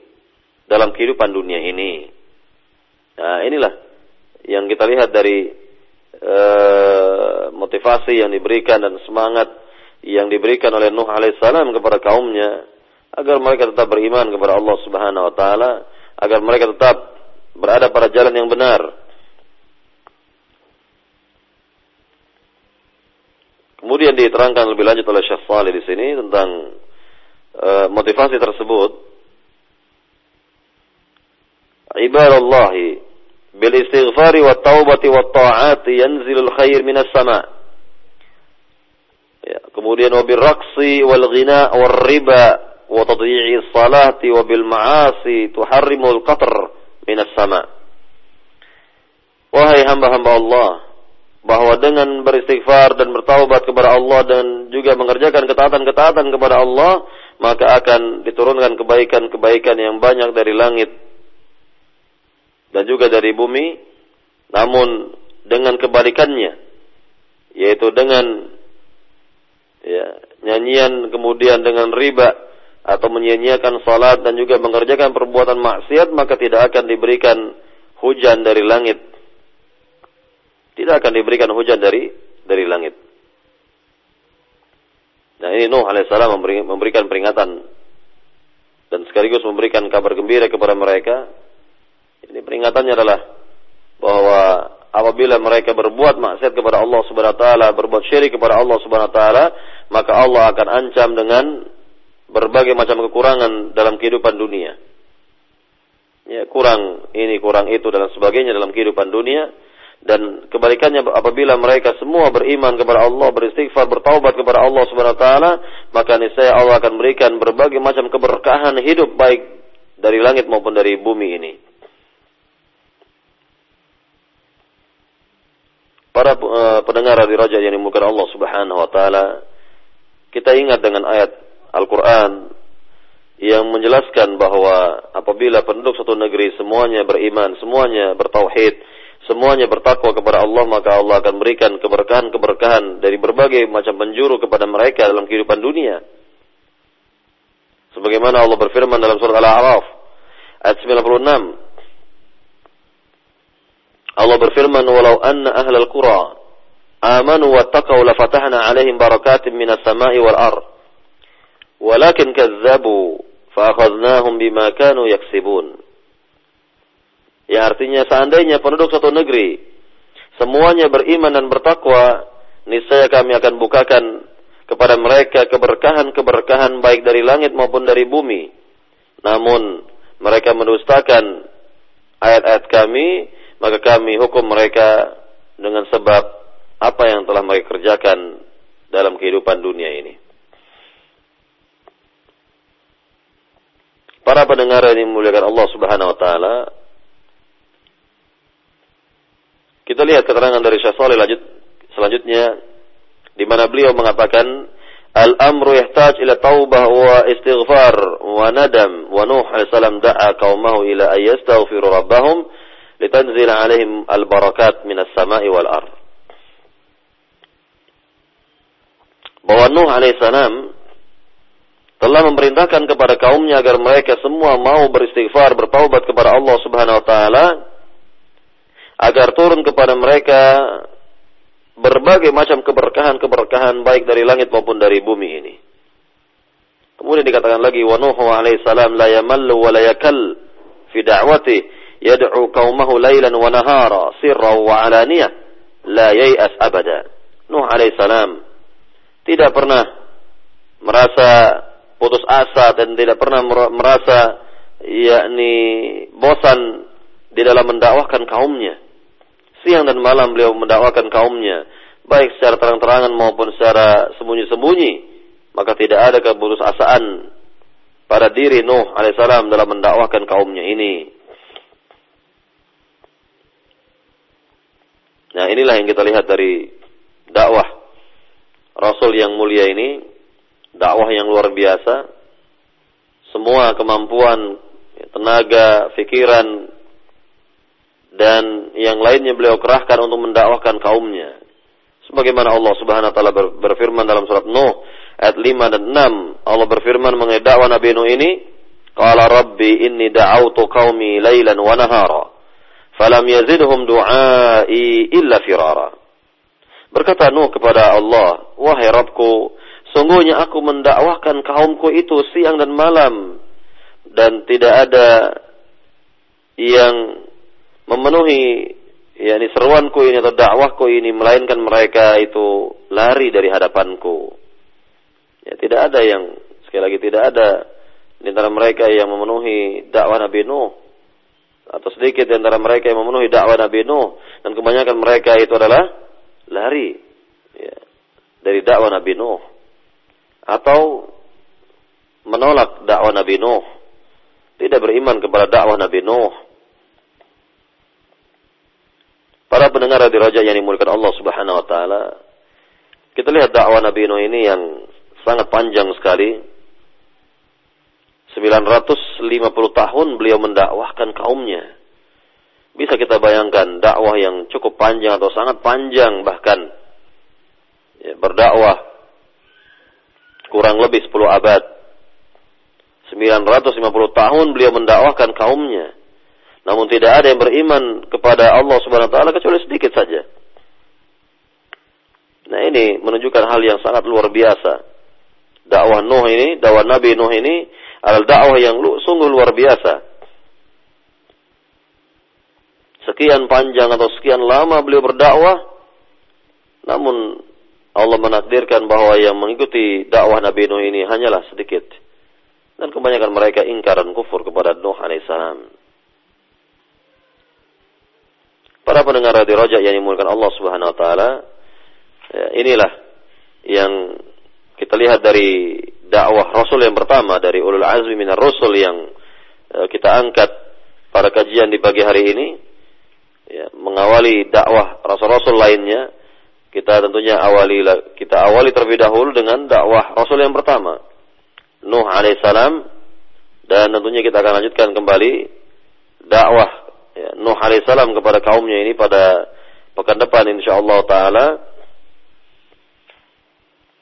dalam kehidupan dunia ini. Nah, inilah yang kita lihat dari uh, motivasi yang diberikan dan semangat yang diberikan oleh Nuh alaihissalam kepada kaumnya agar mereka tetap beriman kepada Allah Subhanahu wa taala, agar mereka tetap berada pada jalan yang benar Kemudian diterangkan lebih lanjut oleh Syekh Salih di sini tentang uh, motivasi tersebut. Ibadallah bil istighfari wa taubati wa ta'ati yanzilul khair minas sama. Ya, kemudian wa bil raqsi wal ghina wal riba wa tadyi'i salati wa bil ma'asi tuharrimul qatr minas sama. Wahai hamba-hamba Allah, bahwa dengan beristighfar dan bertaubat kepada Allah dan juga mengerjakan ketaatan-ketaatan kepada Allah, maka akan diturunkan kebaikan-kebaikan yang banyak dari langit dan juga dari bumi. Namun dengan kebalikannya, yaitu dengan ya, nyanyian kemudian dengan riba atau menyia-nyiakan salat dan juga mengerjakan perbuatan maksiat, maka tidak akan diberikan hujan dari langit tidak akan diberikan hujan dari dari langit. Nah ini Nuh alaihissalam memberikan peringatan dan sekaligus memberikan kabar gembira kepada mereka. Ini peringatannya adalah bahwa apabila mereka berbuat maksiat kepada Allah Subhanahu wa taala, berbuat syirik kepada Allah Subhanahu wa taala, maka Allah akan ancam dengan berbagai macam kekurangan dalam kehidupan dunia. Ya, kurang ini, kurang itu dan sebagainya dalam kehidupan dunia dan kebalikannya apabila mereka semua beriman kepada Allah, beristighfar, bertaubat kepada Allah Subhanahu wa taala, maka niscaya Allah akan berikan berbagai macam keberkahan hidup baik dari langit maupun dari bumi ini. Para uh, pendengar di Raja yang dimuliakan Allah Subhanahu wa taala, kita ingat dengan ayat Al-Qur'an yang menjelaskan bahwa apabila penduduk satu negeri semuanya beriman, semuanya bertauhid, semuanya bertakwa kepada Allah maka Allah akan berikan keberkahan-keberkahan dari berbagai macam penjuru kepada mereka dalam kehidupan dunia. Sebagaimana Allah berfirman dalam surat Al-A'raf ayat 96. Allah berfirman, "Walau anna ahlal qura amanu wattaqau lafatahna 'alaihim barakatin minas sama'i wal ard. Walakin kazzabu fa akhadnahum bima kanu yaksibun." Ya artinya seandainya penduduk satu negeri semuanya beriman dan bertakwa, niscaya kami akan bukakan kepada mereka keberkahan-keberkahan baik dari langit maupun dari bumi. Namun mereka mendustakan ayat-ayat kami, maka kami hukum mereka dengan sebab apa yang telah mereka kerjakan dalam kehidupan dunia ini. Para pendengar yang dimuliakan Allah Subhanahu wa taala, Kita lihat keterangan dari Syekh Saleh lanjut selanjutnya di mana beliau mengatakan al-amru yahtaj ila taubah wa istighfar wa nadam wa Nuh alaihissalam da'a qaumahu ila ay yastaghfiru rabbahum litanzila alaihim al-barakat minas sama'i wal ard. Bahwa Nuh alaihissalam telah memerintahkan kepada kaumnya agar mereka semua mau beristighfar, bertaubat kepada Allah Subhanahu wa taala agar turun kepada mereka berbagai macam keberkahan-keberkahan baik dari langit maupun dari bumi ini. Kemudian dikatakan lagi wa Nuh alaihi salam la yamallu wa la yakal fi da'wati yad'u qaumahu lailan wa nahara sirra wa alaniyah la yai'as abada. Nuh alaihissalam tidak pernah merasa putus asa dan tidak pernah merasa yakni bosan di dalam mendakwahkan kaumnya. Siang dan malam beliau mendakwahkan kaumnya, baik secara terang-terangan maupun secara sembunyi-sembunyi. Maka tidak ada keputus asaan pada diri Nuh alaihissalam dalam mendakwahkan kaumnya ini. Nah inilah yang kita lihat dari dakwah Rasul yang mulia ini, dakwah yang luar biasa. Semua kemampuan, tenaga, pikiran, dan yang lainnya beliau kerahkan untuk mendakwahkan kaumnya. Sebagaimana Allah Subhanahu wa taala berfirman dalam surat Nuh ayat 5 dan 6, Allah berfirman mengenai dakwah Nabi Nuh ini, "Qala rabbi inni da'awtu qaumi lailan wa nahara, falam yazidhum du'ai illa firara." Berkata Nuh kepada Allah, "Wahai Rabbku, sungguhnya aku mendakwahkan kaumku itu siang dan malam dan tidak ada yang memenuhi yakni seruanku ini atau dakwahku ini melainkan mereka itu lari dari hadapanku. Ya tidak ada yang sekali lagi tidak ada di antara mereka yang memenuhi dakwah Nabi Nuh. Atau sedikit di antara mereka yang memenuhi dakwah Nabi Nuh. Dan kebanyakan mereka itu adalah lari ya, dari dakwah Nabi Nuh. Atau menolak dakwah Nabi Nuh. Tidak beriman kepada dakwah Nabi Nuh Para pendengar di Raja yang dimuliakan Allah Subhanahu wa taala, kita lihat dakwah Nabi Nuh ini yang sangat panjang sekali. 950 tahun beliau mendakwahkan kaumnya. Bisa kita bayangkan dakwah yang cukup panjang atau sangat panjang bahkan ya, berdakwah kurang lebih 10 abad. 950 tahun beliau mendakwahkan kaumnya. Namun tidak ada yang beriman kepada Allah Subhanahu wa taala kecuali sedikit saja. Nah, ini menunjukkan hal yang sangat luar biasa. Dakwah Nuh ini, dakwah Nabi Nuh ini adalah dakwah yang sungguh luar biasa. Sekian panjang atau sekian lama beliau berdakwah, namun Allah menakdirkan bahwa yang mengikuti dakwah Nabi Nuh ini hanyalah sedikit. Dan kebanyakan mereka ingkar kufur kepada Nuh alaihissalam. Para pendengar radio Roja yang dimulakan Allah Subhanahu wa taala, ya, inilah yang kita lihat dari dakwah Rasul yang pertama dari ulul azmi minar Rasul yang uh, kita angkat pada kajian di pagi hari ini ya, mengawali dakwah rasul-rasul lainnya. Kita tentunya awali kita awali terlebih dahulu dengan dakwah Rasul yang pertama Nuh alaihissalam. Dan tentunya kita akan lanjutkan kembali dakwah ya, Nuh alaihissalam kepada kaumnya ini pada pekan depan insyaallah taala.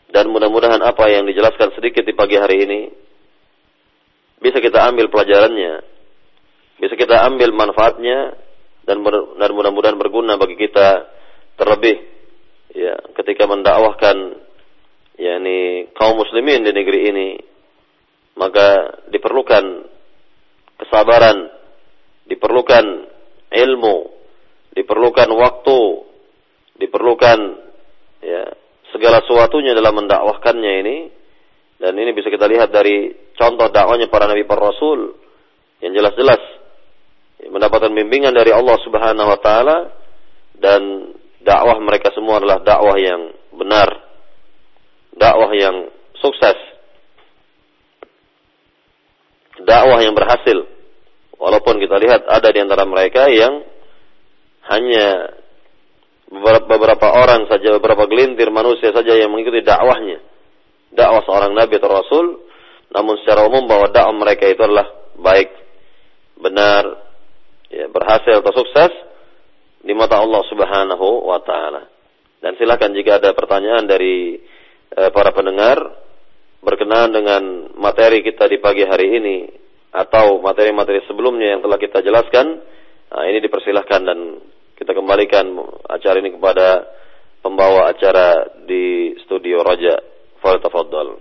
Dan mudah-mudahan apa yang dijelaskan sedikit di pagi hari ini bisa kita ambil pelajarannya bisa kita ambil manfaatnya dan dan mudah-mudahan berguna bagi kita terlebih ya ketika mendakwahkan yakni kaum muslimin di negeri ini. Maka diperlukan kesabaran diperlukan ilmu, diperlukan waktu, diperlukan ya segala sesuatunya dalam mendakwahkannya ini dan ini bisa kita lihat dari contoh dakwahnya para nabi para rasul yang jelas-jelas mendapatkan bimbingan dari Allah Subhanahu wa taala dan dakwah mereka semua adalah dakwah yang benar, dakwah yang sukses, dakwah yang berhasil. Walaupun kita lihat ada di antara mereka yang hanya beberapa orang saja, beberapa gelintir manusia saja yang mengikuti dakwahnya. Dakwah seorang nabi atau rasul, namun secara umum bahwa dakwah mereka itu adalah baik, benar, ya, berhasil atau sukses di mata Allah Subhanahu wa taala. Dan silakan jika ada pertanyaan dari eh, para pendengar berkenaan dengan materi kita di pagi hari ini atau materi-materi sebelumnya yang telah kita jelaskan, nah ini dipersilahkan dan kita kembalikan acara ini kepada pembawa acara di studio Raja. Fal tafadhal.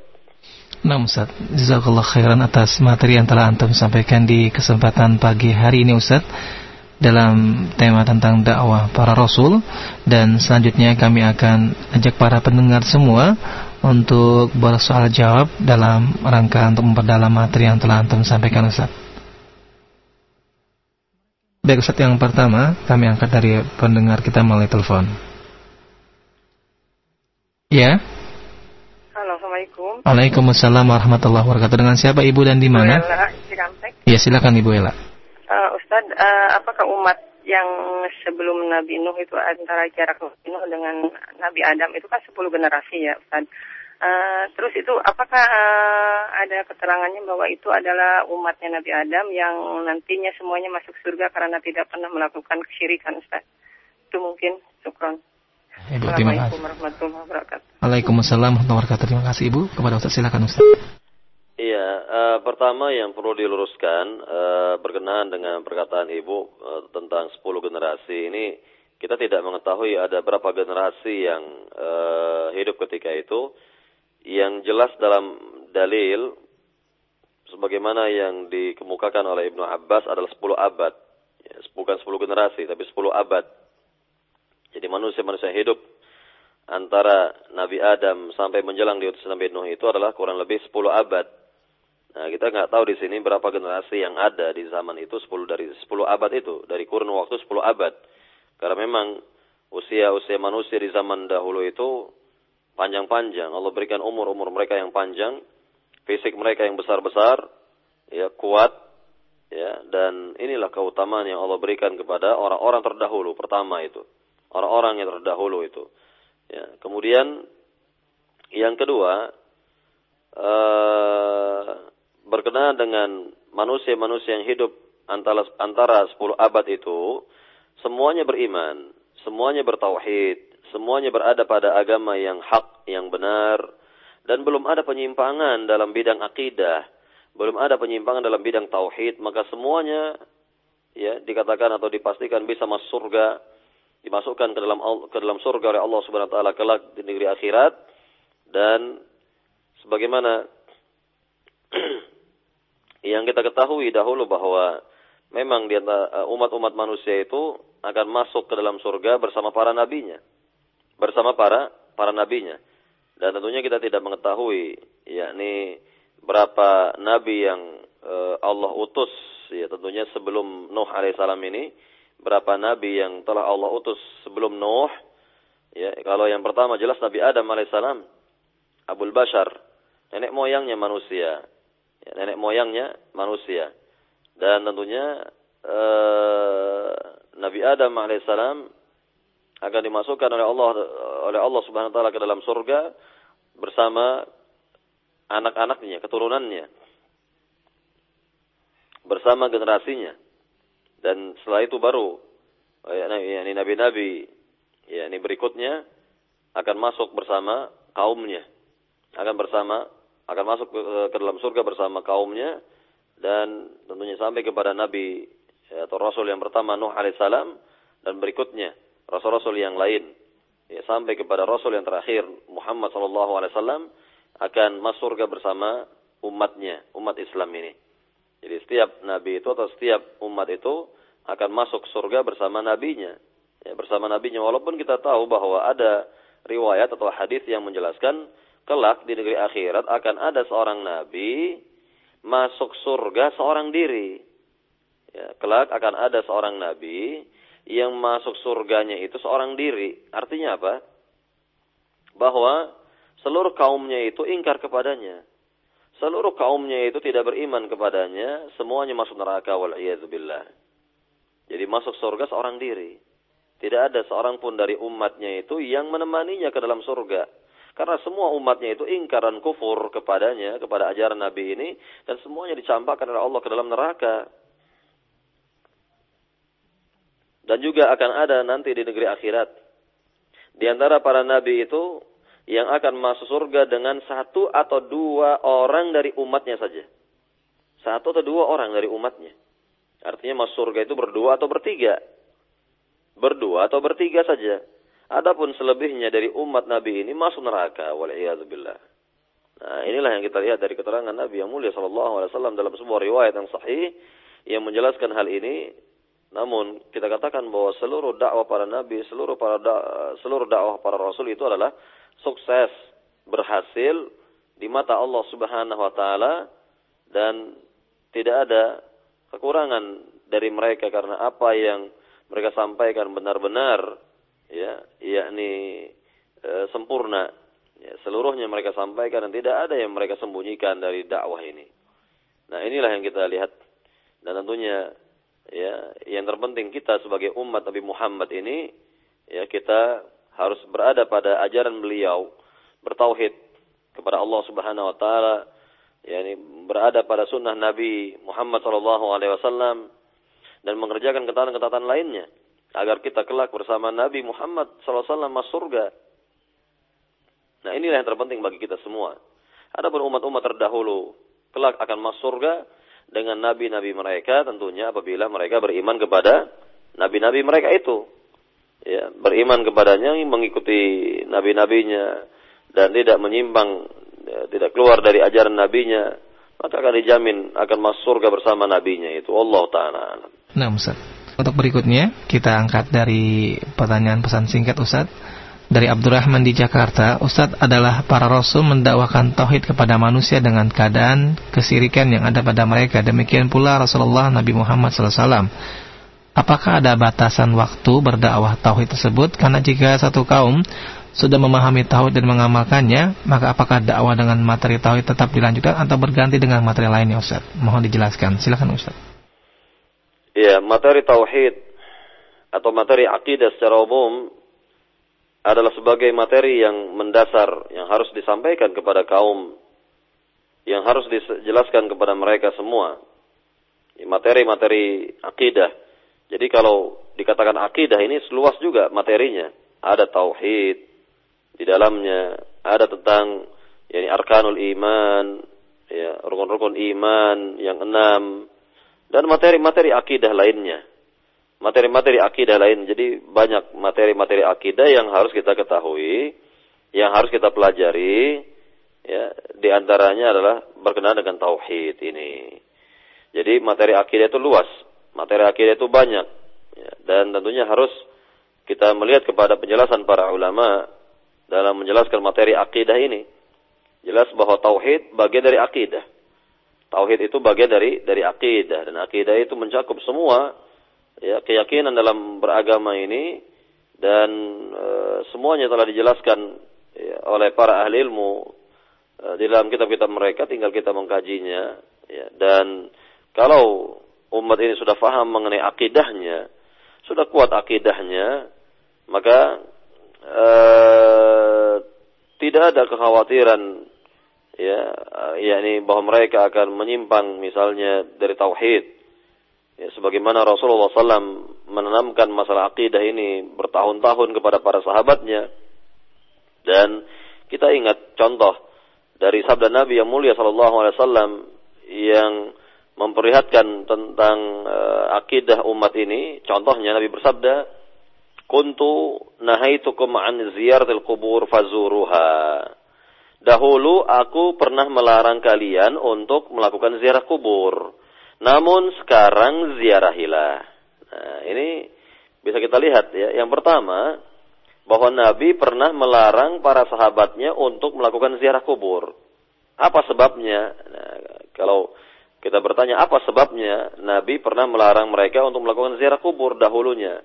Nah Ustaz, jazakallah khairan atas materi yang telah Antum sampaikan di kesempatan pagi hari ini Ustaz. dalam tema tentang dakwah para rasul dan selanjutnya kami akan ajak para pendengar semua untuk bersoal jawab dalam rangka untuk memperdalam materi yang telah antum sampaikan Ustaz. Baik Ustaz yang pertama kami angkat dari pendengar kita melalui telepon. Ya. Halo, Assalamualaikum. Waalaikumsalam warahmatullahi wabarakatuh. Dengan siapa Ibu dan di mana? Ya, silakan Ibu Ella. Uh, Ustadz, uh, apakah umat yang sebelum Nabi Nuh itu antara jarak Nabi Nuh dengan Nabi Adam itu kan 10 generasi ya Ustadz. Uh, terus itu apakah uh, ada keterangannya bahwa itu adalah umatnya Nabi Adam yang nantinya semuanya masuk surga karena tidak pernah melakukan kesyirikan Ustaz? Itu mungkin, syukron. Ibu, terima kasih. warahmatullahi wabarakatuh. Waalaikumsalam warahmatullahi wabarakatuh. Terima kasih Ibu. Kepada Ustaz silakan Ustaz. Uh, pertama yang perlu diluruskan uh, berkenaan dengan perkataan Ibu uh, tentang 10 generasi ini kita tidak mengetahui ada berapa generasi yang uh, hidup ketika itu. Yang jelas dalam dalil sebagaimana yang dikemukakan oleh Ibnu Abbas adalah 10 abad. Ya, bukan 10 generasi tapi 10 abad. Jadi manusia-manusia hidup antara Nabi Adam sampai menjelang diutus Nabi Nuh itu adalah kurang lebih 10 abad. Nah, kita nggak tahu di sini berapa generasi yang ada di zaman itu 10 dari 10 abad itu, dari kurun waktu 10 abad. Karena memang usia-usia manusia di zaman dahulu itu panjang-panjang. Allah berikan umur-umur mereka yang panjang, fisik mereka yang besar-besar, ya kuat, ya dan inilah keutamaan yang Allah berikan kepada orang-orang terdahulu pertama itu orang-orang yang terdahulu itu. Ya, kemudian yang kedua uh, berkenaan dengan manusia-manusia yang hidup antara antara 10 abad itu semuanya beriman, semuanya bertauhid, semuanya berada pada agama yang hak, yang benar dan belum ada penyimpangan dalam bidang akidah, belum ada penyimpangan dalam bidang tauhid, maka semuanya ya dikatakan atau dipastikan bisa masuk surga dimasukkan ke dalam ke dalam surga oleh Allah Subhanahu wa taala kelak di negeri akhirat dan sebagaimana <clears throat> yang kita ketahui dahulu bahwa memang uh, umat-umat manusia itu akan masuk ke dalam surga bersama para nabinya. Bersama para para nabinya. Dan tentunya kita tidak mengetahui yakni berapa nabi yang uh, Allah utus. Ya tentunya sebelum Nuh alaihissalam ini berapa nabi yang telah Allah utus sebelum Nuh. Ya, kalau yang pertama jelas Nabi Adam alaihissalam, Abul Bashar, nenek moyangnya manusia, nenek moyangnya manusia. Dan tentunya eh, Nabi Adam alaihissalam akan dimasukkan oleh Allah oleh Allah Subhanahu wa taala ke dalam surga bersama anak-anaknya, keturunannya. Bersama generasinya dan setelah itu baru yakni nabi-nabi yakni berikutnya akan masuk bersama kaumnya akan bersama akan masuk ke, ke dalam surga bersama kaumnya dan tentunya sampai kepada nabi ya, atau rasul yang pertama Nuh alaihissalam dan berikutnya rasul-rasul yang lain. Ya, sampai kepada rasul yang terakhir Muhammad sallallahu alaihi wasallam akan masuk surga bersama umatnya umat Islam ini. Jadi setiap nabi itu atau setiap umat itu akan masuk surga bersama nabinya. Ya, bersama nabinya. Walaupun kita tahu bahwa ada riwayat atau hadis yang menjelaskan kelak di negeri akhirat akan ada seorang nabi masuk surga seorang diri. Ya, kelak akan ada seorang nabi yang masuk surganya itu seorang diri. Artinya apa? Bahwa seluruh kaumnya itu ingkar kepadanya. Seluruh kaumnya itu tidak beriman kepadanya, semuanya masuk neraka wal billah. Jadi masuk surga seorang diri. Tidak ada seorang pun dari umatnya itu yang menemaninya ke dalam surga. Karena semua umatnya itu ingkar dan kufur kepadanya, kepada ajaran Nabi ini. Dan semuanya dicampakkan oleh Allah ke dalam neraka. Dan juga akan ada nanti di negeri akhirat. Di antara para nabi itu yang akan masuk surga dengan satu atau dua orang dari umatnya saja. Satu atau dua orang dari umatnya. Artinya masuk surga itu berdua atau bertiga. Berdua atau bertiga saja. Adapun selebihnya dari umat Nabi ini masuk neraka. Waliyahzubillah. Nah inilah yang kita lihat dari keterangan Nabi yang mulia Wasallam dalam sebuah riwayat yang sahih yang menjelaskan hal ini Namun kita katakan bahwa seluruh dakwah para nabi, seluruh para da seluruh dakwah para rasul itu adalah sukses, berhasil di mata Allah Subhanahu wa taala dan tidak ada kekurangan dari mereka karena apa yang mereka sampaikan benar-benar ya yakni e, sempurna. Ya, seluruhnya mereka sampaikan dan tidak ada yang mereka sembunyikan dari dakwah ini. Nah, inilah yang kita lihat. Dan tentunya ya yang terpenting kita sebagai umat Nabi Muhammad ini ya kita harus berada pada ajaran beliau bertauhid kepada Allah Subhanahu wa taala yakni berada pada sunnah Nabi Muhammad sallallahu alaihi wasallam dan mengerjakan ketaatan-ketaatan lainnya agar kita kelak bersama Nabi Muhammad wasallam masuk surga. Nah, inilah yang terpenting bagi kita semua. Adapun umat-umat terdahulu kelak akan masuk surga dengan nabi-nabi mereka tentunya apabila mereka beriman kepada nabi-nabi mereka itu. Ya, beriman kepadanya mengikuti nabi-nabinya dan tidak menyimpang ya, tidak keluar dari ajaran nabinya maka akan dijamin akan masuk surga bersama nabinya itu Allah taala. Nah, Ustaz. Untuk berikutnya kita angkat dari pertanyaan pesan singkat Ustaz dari Abdurrahman di Jakarta, Ustadz adalah para rasul mendakwakan tauhid kepada manusia dengan keadaan kesirikan yang ada pada mereka. Demikian pula Rasulullah Nabi Muhammad SAW. Apakah ada batasan waktu berdakwah tauhid tersebut? Karena jika satu kaum sudah memahami tauhid dan mengamalkannya, maka apakah dakwah dengan materi tauhid tetap dilanjutkan atau berganti dengan materi lainnya, Ustaz? Mohon dijelaskan. Silakan, Ustaz. Ya, materi tauhid atau materi akidah secara umum adalah sebagai materi yang mendasar yang harus disampaikan kepada kaum yang harus dijelaskan kepada mereka semua. Materi-materi akidah jadi kalau dikatakan akidah ini seluas juga materinya. Ada tauhid di dalamnya ada tentang yakni arkanul iman ya rukun-rukun iman yang enam dan materi-materi akidah lainnya materi-materi akidah lain. Jadi banyak materi-materi akidah yang harus kita ketahui, yang harus kita pelajari. Ya, di antaranya adalah berkenaan dengan tauhid ini. Jadi materi akidah itu luas, materi akidah itu banyak, ya, dan tentunya harus kita melihat kepada penjelasan para ulama dalam menjelaskan materi akidah ini. Jelas bahwa tauhid bagian dari akidah. Tauhid itu bagian dari dari akidah. Dan akidah itu mencakup semua ya keyakinan dalam beragama ini. Dan e, semuanya telah dijelaskan ya, oleh para ahli ilmu e, di dalam kitab-kitab mereka tinggal kita mengkajinya ya, dan kalau umat ini sudah faham mengenai akidahnya sudah kuat akidahnya maka e, tidak ada kekhawatiran ya yakni bahwa mereka akan menyimpang misalnya dari tauhid Ya, sebagaimana Rasulullah SAW menanamkan masalah akidah ini bertahun-tahun kepada para sahabatnya. Dan kita ingat contoh dari sabda Nabi yang mulia SAW yang memperlihatkan tentang uh, akidah umat ini. Contohnya Nabi bersabda, Kuntu nahaitukum an ziyaratil kubur fazuruha. Dahulu aku pernah melarang kalian untuk melakukan ziarah kubur namun sekarang ziarahilah. Nah, ini bisa kita lihat ya. Yang pertama, bahwa Nabi pernah melarang para sahabatnya untuk melakukan ziarah kubur. Apa sebabnya? Nah, kalau kita bertanya apa sebabnya, Nabi pernah melarang mereka untuk melakukan ziarah kubur dahulunya.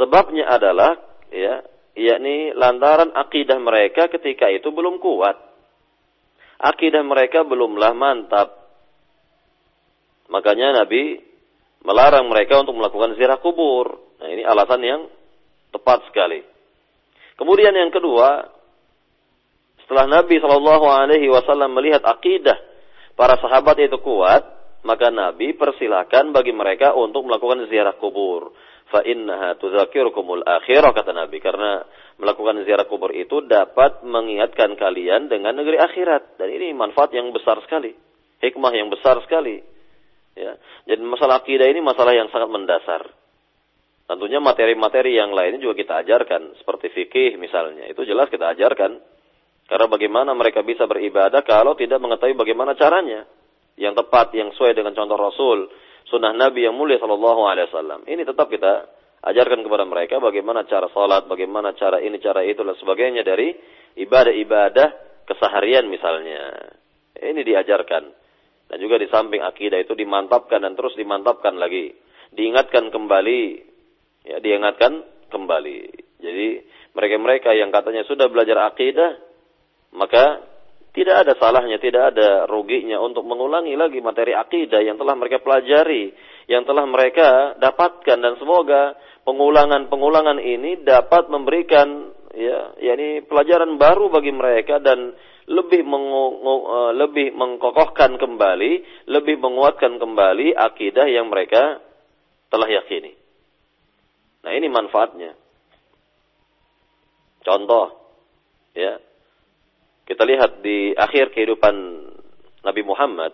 Sebabnya adalah ya, yakni lantaran akidah mereka ketika itu belum kuat. Akidah mereka belumlah mantap. Makanya Nabi melarang mereka untuk melakukan ziarah kubur. Nah, ini alasan yang tepat sekali. Kemudian yang kedua, setelah Nabi Shallallahu Alaihi Wasallam melihat akidah para sahabat itu kuat, maka Nabi persilahkan bagi mereka untuk melakukan ziarah kubur. Fa innaha tudzakirukumul akhirah kata Nabi karena melakukan ziarah kubur itu dapat mengingatkan kalian dengan negeri akhirat dan ini manfaat yang besar sekali, hikmah yang besar sekali. Ya. Jadi masalah akidah ini masalah yang sangat mendasar. Tentunya materi-materi yang lainnya juga kita ajarkan, seperti fikih misalnya. Itu jelas kita ajarkan. Karena bagaimana mereka bisa beribadah kalau tidak mengetahui bagaimana caranya. Yang tepat, yang sesuai dengan contoh Rasul sunnah Nabi yang mulia Shallallahu Alaihi Wasallam. Ini tetap kita ajarkan kepada mereka bagaimana cara salat, bagaimana cara ini, cara itu dan sebagainya dari ibadah-ibadah keseharian misalnya. Ini diajarkan. Dan juga di samping akidah itu dimantapkan dan terus dimantapkan lagi. Diingatkan kembali. Ya, diingatkan kembali. Jadi mereka-mereka yang katanya sudah belajar akidah, maka tidak ada salahnya, tidak ada ruginya untuk mengulangi lagi materi akidah yang telah mereka pelajari, yang telah mereka dapatkan dan semoga pengulangan-pengulangan ini dapat memberikan ya yakni pelajaran baru bagi mereka dan lebih uh, lebih mengkokohkan kembali, lebih menguatkan kembali akidah yang mereka telah yakini. Nah, ini manfaatnya. Contoh ya, kita lihat di akhir kehidupan Nabi Muhammad,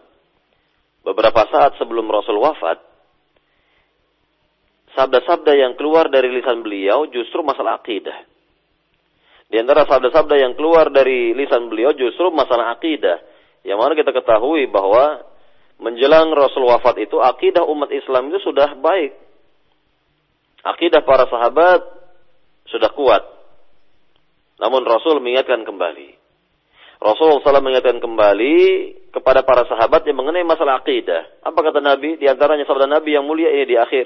beberapa saat sebelum Rasul wafat, sabda-sabda yang keluar dari lisan beliau justru masalah akidah. Di antara sabda-sabda yang keluar dari lisan beliau justru masalah akidah. Yang mana kita ketahui bahwa menjelang Rasul wafat itu akidah umat Islam itu sudah baik. Akidah para sahabat sudah kuat. Namun Rasul mengingatkan kembali. Rasulullah SAW mengingatkan kembali kepada para sahabat yang mengenai masalah akidah. Apa kata Nabi? Di antaranya sabda Nabi yang mulia ini di akhir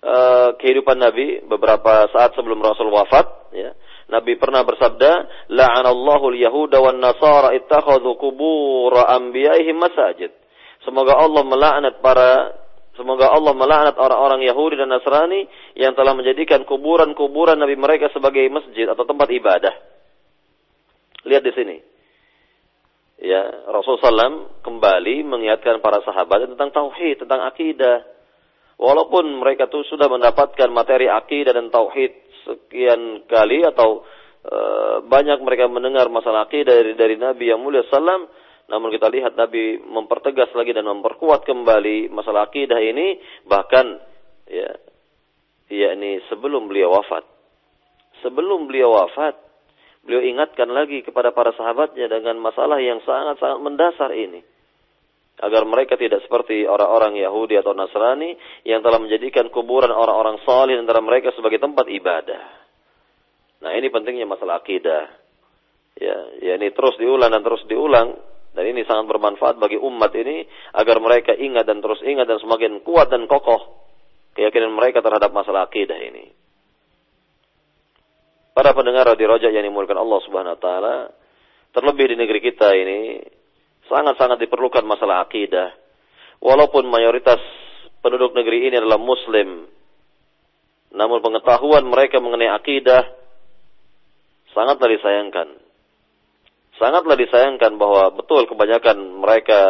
uh, kehidupan Nabi beberapa saat sebelum Rasul wafat. Ya. Nabi pernah bersabda, "La'anallahu al-yahuda wan nasara ittakhadhu qubur anbiya'ihim masajid." Semoga Allah melaknat para Semoga Allah melaknat orang-orang Yahudi dan Nasrani yang telah menjadikan kuburan-kuburan Nabi mereka sebagai masjid atau tempat ibadah. Lihat di sini ya Rasulullah SAW kembali mengingatkan para sahabat tentang tauhid, tentang akidah. Walaupun mereka tuh sudah mendapatkan materi akidah dan tauhid sekian kali atau e, banyak mereka mendengar masalah akidah dari, dari Nabi yang mulia sallam, namun kita lihat Nabi mempertegas lagi dan memperkuat kembali masalah akidah ini bahkan ya yakni sebelum beliau wafat. Sebelum beliau wafat, Beliau ingatkan lagi kepada para sahabatnya dengan masalah yang sangat-sangat mendasar ini. Agar mereka tidak seperti orang-orang Yahudi atau Nasrani yang telah menjadikan kuburan orang-orang salih antara mereka sebagai tempat ibadah. Nah ini pentingnya masalah akidah. Ya, ya ini terus diulang dan terus diulang dan ini sangat bermanfaat bagi umat ini agar mereka ingat dan terus ingat dan semakin kuat dan kokoh keyakinan mereka terhadap masalah akidah ini. Para pendengar di Roja yang dimulakan Allah Subhanahu wa taala, terlebih di negeri kita ini sangat-sangat diperlukan masalah akidah. Walaupun mayoritas penduduk negeri ini adalah muslim, namun pengetahuan mereka mengenai akidah sangatlah disayangkan. Sangatlah disayangkan bahwa betul kebanyakan mereka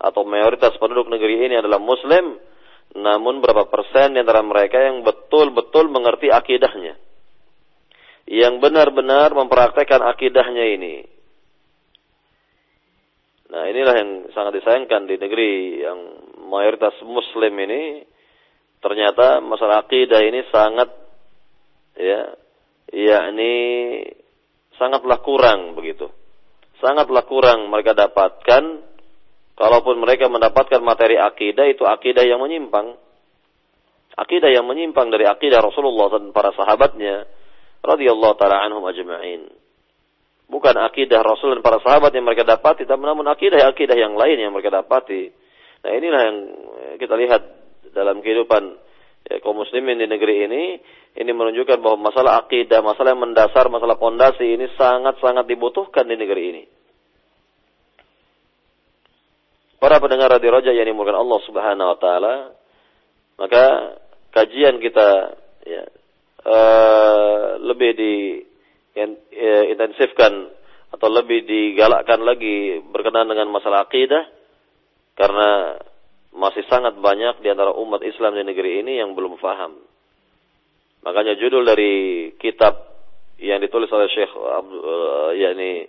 atau mayoritas penduduk negeri ini adalah muslim, namun berapa persen di antara mereka yang betul-betul mengerti akidahnya yang benar-benar mempraktekkan akidahnya ini. Nah, inilah yang sangat disayangkan di negeri yang mayoritas muslim ini ternyata masalah akidah ini sangat ya yakni sangatlah kurang begitu. Sangatlah kurang mereka dapatkan kalaupun mereka mendapatkan materi akidah itu akidah yang menyimpang. Akidah yang menyimpang dari akidah Rasulullah dan para sahabatnya radhiyallahu taala anhum ajma'in. Bukan akidah Rasul dan para sahabat yang mereka dapati, tapi namun akidah-akidah yang lain yang mereka dapati. Nah inilah yang kita lihat dalam kehidupan ya, kaum muslimin di negeri ini. Ini menunjukkan bahwa masalah akidah, masalah yang mendasar, masalah pondasi ini sangat-sangat dibutuhkan di negeri ini. Para pendengar Radio Roja yang dimulakan Allah Subhanahu wa taala, maka kajian kita ya, uh, lebih diintensifkan ya, atau lebih digalakkan lagi berkenaan dengan masalah akidah karena masih sangat banyak di antara umat Islam di negeri ini yang belum faham. Makanya judul dari kitab yang ditulis oleh Syekh uh, yakni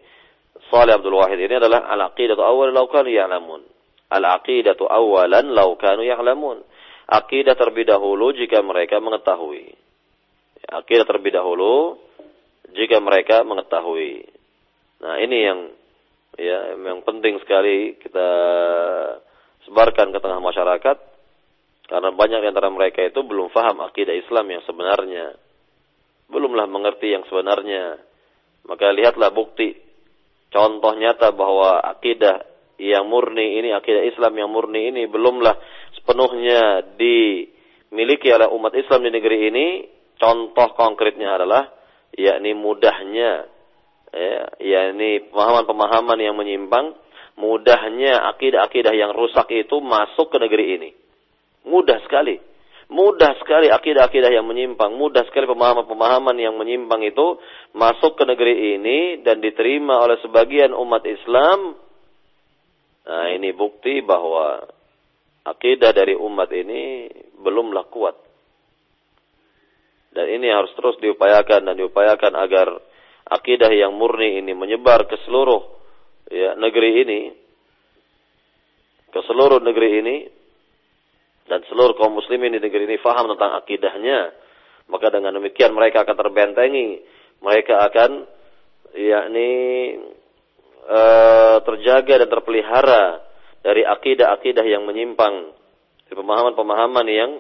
Salih Abdul Wahid ini adalah Al-Aqidatu Awal Law Kanu Ya'lamun. Al-Aqidatu Awalan Law Kanu Ya'lamun. Akidah terlebih dahulu jika mereka mengetahui akidah terlebih dahulu jika mereka mengetahui. Nah, ini yang ya yang penting sekali kita sebarkan ke tengah masyarakat Karena banyak di antara mereka itu belum faham akidah Islam yang sebenarnya. Belumlah mengerti yang sebenarnya. Maka lihatlah bukti. Contoh nyata bahwa akidah yang murni ini, akidah Islam yang murni ini belumlah sepenuhnya dimiliki oleh umat Islam di negeri ini. Contoh konkretnya adalah yakni mudahnya ya, yakni pemahaman-pemahaman yang menyimpang, mudahnya akidah-akidah yang rusak itu masuk ke negeri ini. Mudah sekali. Mudah sekali akidah-akidah yang menyimpang, mudah sekali pemahaman-pemahaman yang menyimpang itu masuk ke negeri ini dan diterima oleh sebagian umat Islam. Nah, ini bukti bahwa akidah dari umat ini belumlah kuat. Dan ini harus terus diupayakan dan diupayakan agar akidah yang murni ini menyebar ke seluruh ya, negeri ini, ke seluruh negeri ini, dan seluruh kaum muslimin di negeri ini faham tentang akidahnya, maka dengan demikian mereka akan terbentengi, mereka akan yakni e, terjaga dan terpelihara dari akidah-akidah yang menyimpang, pemahaman-pemahaman yang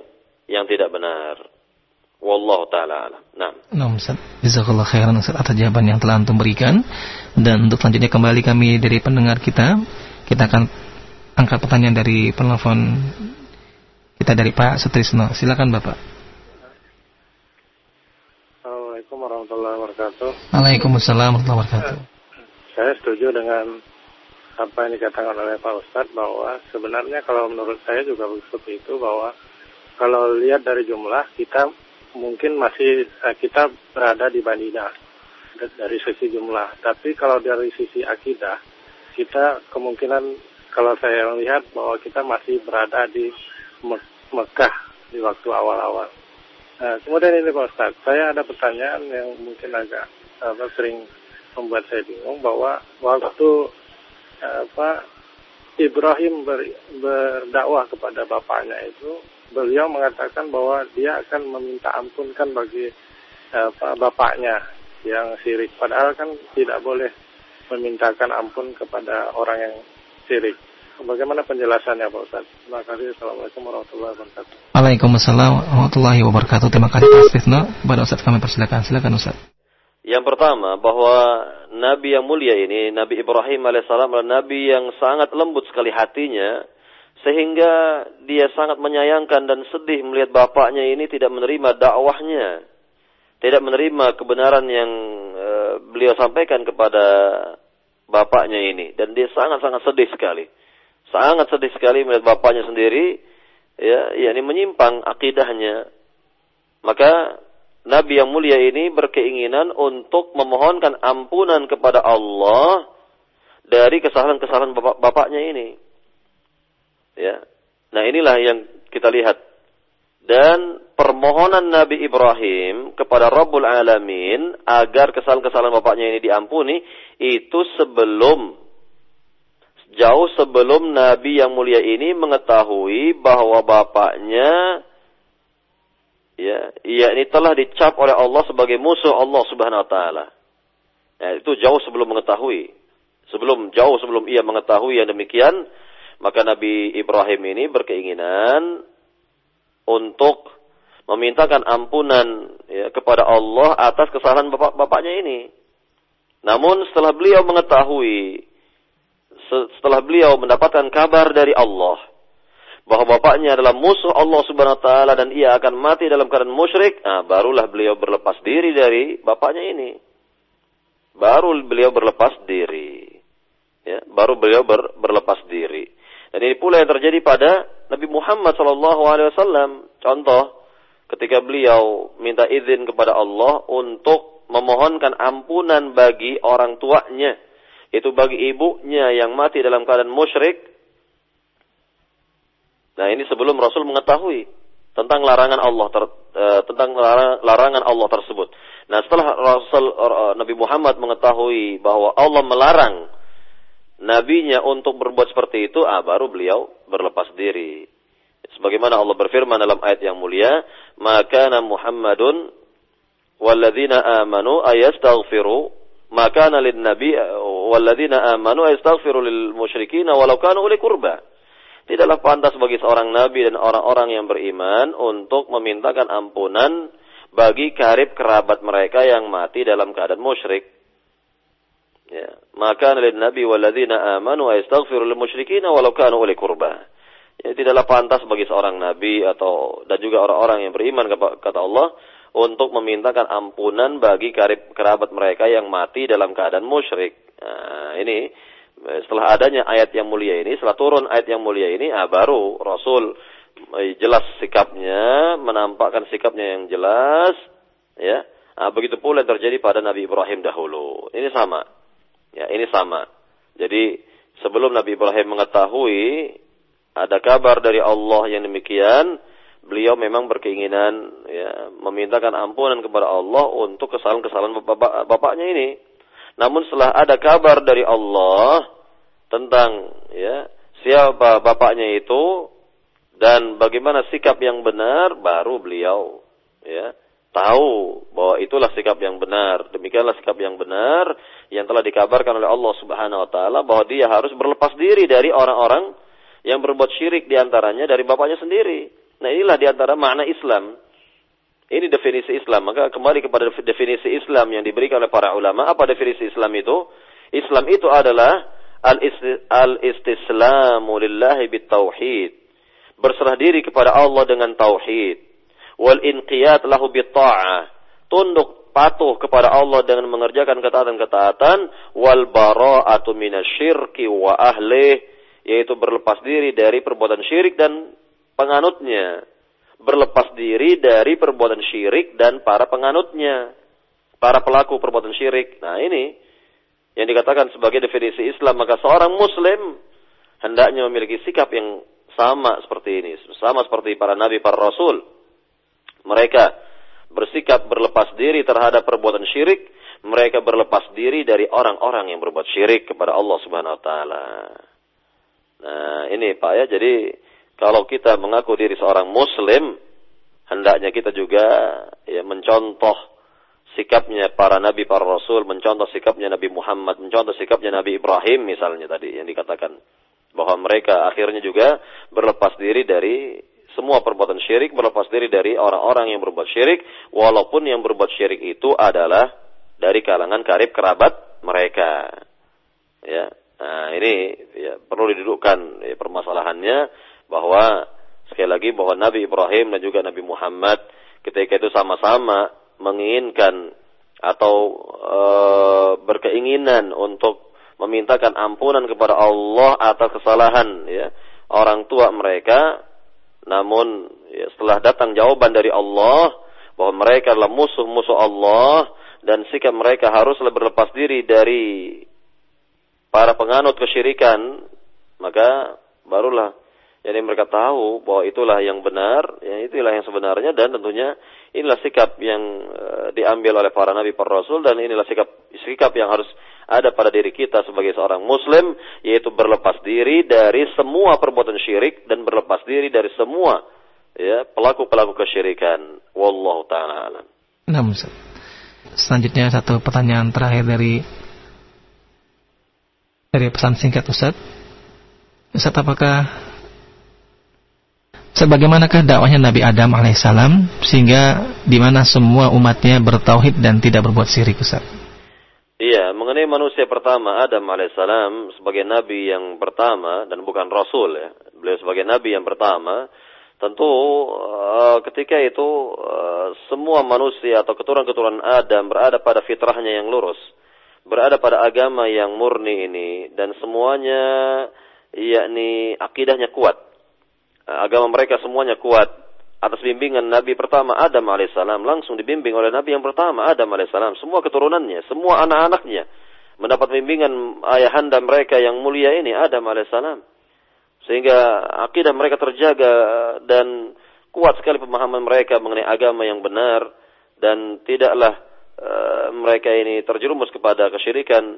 yang tidak benar. Wallahu taala alam. Nah. Nah, Ustaz. Jazakallah khairan Ustaz atas jawaban yang telah Antum berikan. Dan untuk selanjutnya kembali kami dari pendengar kita, kita akan angkat pertanyaan dari penelpon kita dari Pak Sutrisno. Silakan Bapak. Assalamualaikum warahmatullahi wabarakatuh. Waalaikumsalam warahmatullahi wabarakatuh. Saya setuju dengan apa yang dikatakan oleh Pak Ustadz bahwa sebenarnya kalau menurut saya juga seperti itu bahwa kalau lihat dari jumlah kita mungkin masih uh, kita berada di Bandina dari sisi jumlah. Tapi kalau dari sisi akidah, kita kemungkinan kalau saya melihat bahwa kita masih berada di Me Mekah di waktu awal-awal. Nah, kemudian ini Pak Ustaz, saya ada pertanyaan yang mungkin agak apa, sering membuat saya bingung bahwa waktu apa Ibrahim ber, berdakwah kepada bapaknya itu beliau mengatakan bahwa dia akan meminta ampunkan bagi apa, bapaknya yang sirik. Padahal kan tidak boleh memintakan ampun kepada orang yang sirik. Bagaimana penjelasannya Pak Ustaz? Terima kasih. Assalamualaikum warahmatullahi wabarakatuh. Waalaikumsalam warahmatullahi wabarakatuh. Terima kasih Pak Stefno. Pada Ustaz kami persilakan. Silakan Ustaz. Yang pertama bahwa Nabi yang mulia ini, Nabi Ibrahim alaihissalam adalah Nabi yang sangat lembut sekali hatinya sehingga dia sangat menyayangkan dan sedih melihat bapaknya ini tidak menerima dakwahnya. Tidak menerima kebenaran yang e, beliau sampaikan kepada bapaknya ini. Dan dia sangat-sangat sedih sekali. Sangat sedih sekali melihat bapaknya sendiri. Ya, yakni menyimpang akidahnya. Maka Nabi yang mulia ini berkeinginan untuk memohonkan ampunan kepada Allah dari kesalahan-kesalahan bapak bapaknya ini. Ya. Nah inilah yang kita lihat. Dan permohonan Nabi Ibrahim kepada Rabbul Alamin agar kesalahan-kesalahan bapaknya ini diampuni itu sebelum jauh sebelum Nabi yang mulia ini mengetahui bahwa bapaknya ya ia ini telah dicap oleh Allah sebagai musuh Allah Subhanahu wa taala. Ya, itu jauh sebelum mengetahui. Sebelum jauh sebelum ia mengetahui yang demikian, maka Nabi Ibrahim ini berkeinginan untuk memintakan ampunan ya, kepada Allah atas kesalahan bapak bapaknya ini. Namun setelah beliau mengetahui, setelah beliau mendapatkan kabar dari Allah bahwa bapaknya adalah musuh Allah Subhanahu wa taala dan ia akan mati dalam keadaan musyrik, nah, barulah beliau berlepas diri dari bapaknya ini. Baru beliau berlepas diri. Ya, baru beliau ber, berlepas diri. Dan ini pula yang terjadi pada Nabi Muhammad SAW. Contoh, ketika beliau minta izin kepada Allah untuk memohonkan ampunan bagi orang tuanya. Itu bagi ibunya yang mati dalam keadaan musyrik. Nah ini sebelum Rasul mengetahui tentang larangan Allah ter, uh, tentang larangan Allah tersebut. Nah setelah Rasul uh, Nabi Muhammad mengetahui bahwa Allah melarang nabinya untuk berbuat seperti itu, ah baru beliau berlepas diri. Sebagaimana Allah berfirman dalam ayat yang mulia, "Maka Muhammadun walladzina amanu ayastaghfiru maka lin nabi walladzina amanu ayastaghfiru lil musyrikin walau kanu uli kurba." Tidaklah pantas bagi seorang nabi dan orang-orang yang beriman untuk memintakan ampunan bagi karib kerabat mereka yang mati dalam keadaan musyrik. Ya, maka nabi walladzina amanu astaghfiru lil musyrikin walau kanu uli kurba. Ya, tidaklah pantas bagi seorang nabi atau dan juga orang-orang yang beriman kata Allah untuk memintakan ampunan bagi karib kerabat mereka yang mati dalam keadaan musyrik. Nah, ini setelah adanya ayat yang mulia ini, setelah turun ayat yang mulia ini, ah, baru Rasul eh, jelas sikapnya, menampakkan sikapnya yang jelas, ya. Ah, begitu pula yang terjadi pada Nabi Ibrahim dahulu. Ini sama, ya, ini sama. Jadi sebelum Nabi Ibrahim mengetahui ada kabar dari Allah yang demikian, beliau memang berkeinginan ya, memintakan ampunan kepada Allah untuk kesalahan-kesalahan bapak, bapaknya ini. Namun setelah ada kabar dari Allah tentang ya siapa bapaknya itu dan bagaimana sikap yang benar, baru beliau ya tahu bahwa itulah sikap yang benar. Demikianlah sikap yang benar yang telah dikabarkan oleh Allah Subhanahu wa taala bahwa dia harus berlepas diri dari orang-orang yang berbuat syirik di antaranya dari bapaknya sendiri. Nah inilah di antara makna Islam. Ini definisi Islam. Maka kembali kepada definisi Islam yang diberikan oleh para ulama. Apa definisi Islam itu? Islam itu adalah al-istislamu lillahi bitauhid. Berserah diri kepada Allah dengan tauhid. Wal inqiyat lahu bitta'ah. Tunduk patuh kepada Allah dengan mengerjakan ketaatan-ketaatan. Wal bara'atu minasyirki wa ahlih. Yaitu berlepas diri dari perbuatan syirik dan penganutnya berlepas diri dari perbuatan syirik dan para penganutnya, para pelaku perbuatan syirik. Nah ini yang dikatakan sebagai definisi Islam, maka seorang Muslim hendaknya memiliki sikap yang sama seperti ini, sama seperti para nabi, para rasul. Mereka bersikap berlepas diri terhadap perbuatan syirik, mereka berlepas diri dari orang-orang yang berbuat syirik kepada Allah Subhanahu wa taala. Nah, ini Pak ya, jadi kalau kita mengaku diri seorang muslim, hendaknya kita juga ya mencontoh sikapnya para nabi, para rasul, mencontoh sikapnya Nabi Muhammad, mencontoh sikapnya Nabi Ibrahim misalnya tadi yang dikatakan bahwa mereka akhirnya juga berlepas diri dari semua perbuatan syirik, berlepas diri dari orang-orang yang berbuat syirik, walaupun yang berbuat syirik itu adalah dari kalangan karib kerabat mereka. Ya, nah ini ya, perlu didudukkan ya, permasalahannya bahwa sekali lagi bahwa Nabi Ibrahim dan juga Nabi Muhammad ketika itu sama-sama menginginkan atau e, berkeinginan untuk memintakan ampunan kepada Allah atas kesalahan ya orang tua mereka namun ya, setelah datang jawaban dari Allah bahwa mereka adalah musuh-musuh Allah dan sikap mereka haruslah berlepas diri dari para penganut kesyirikan maka barulah jadi mereka tahu bahwa itulah yang benar, ya itulah yang sebenarnya dan tentunya inilah sikap yang uh, diambil oleh para nabi para rasul dan inilah sikap sikap yang harus ada pada diri kita sebagai seorang muslim yaitu berlepas diri dari semua perbuatan syirik dan berlepas diri dari semua ya pelaku-pelaku kesyirikan. Wallahu taala alam. Nah, Selanjutnya satu pertanyaan terakhir dari dari pesan singkat Ustaz. Ustaz apakah Sebagaimanakah dakwahnya Nabi Adam alaihissalam sehingga di mana semua umatnya bertauhid dan tidak berbuat syirik Ustaz? Iya, mengenai manusia pertama Adam alaihissalam sebagai nabi yang pertama dan bukan rasul ya. Beliau sebagai nabi yang pertama, tentu uh, ketika itu uh, semua manusia atau keturunan-keturunan Adam berada pada fitrahnya yang lurus, berada pada agama yang murni ini dan semuanya yakni akidahnya kuat agama mereka semuanya kuat. Atas bimbingan Nabi pertama Adam alaihissalam langsung dibimbing oleh Nabi yang pertama Adam alaihissalam. Semua keturunannya semua anak-anaknya mendapat bimbingan ayahanda mereka yang mulia ini Adam alaihissalam. Sehingga akidah mereka terjaga dan kuat sekali pemahaman mereka mengenai agama yang benar dan tidaklah uh, mereka ini terjerumus kepada kesyirikan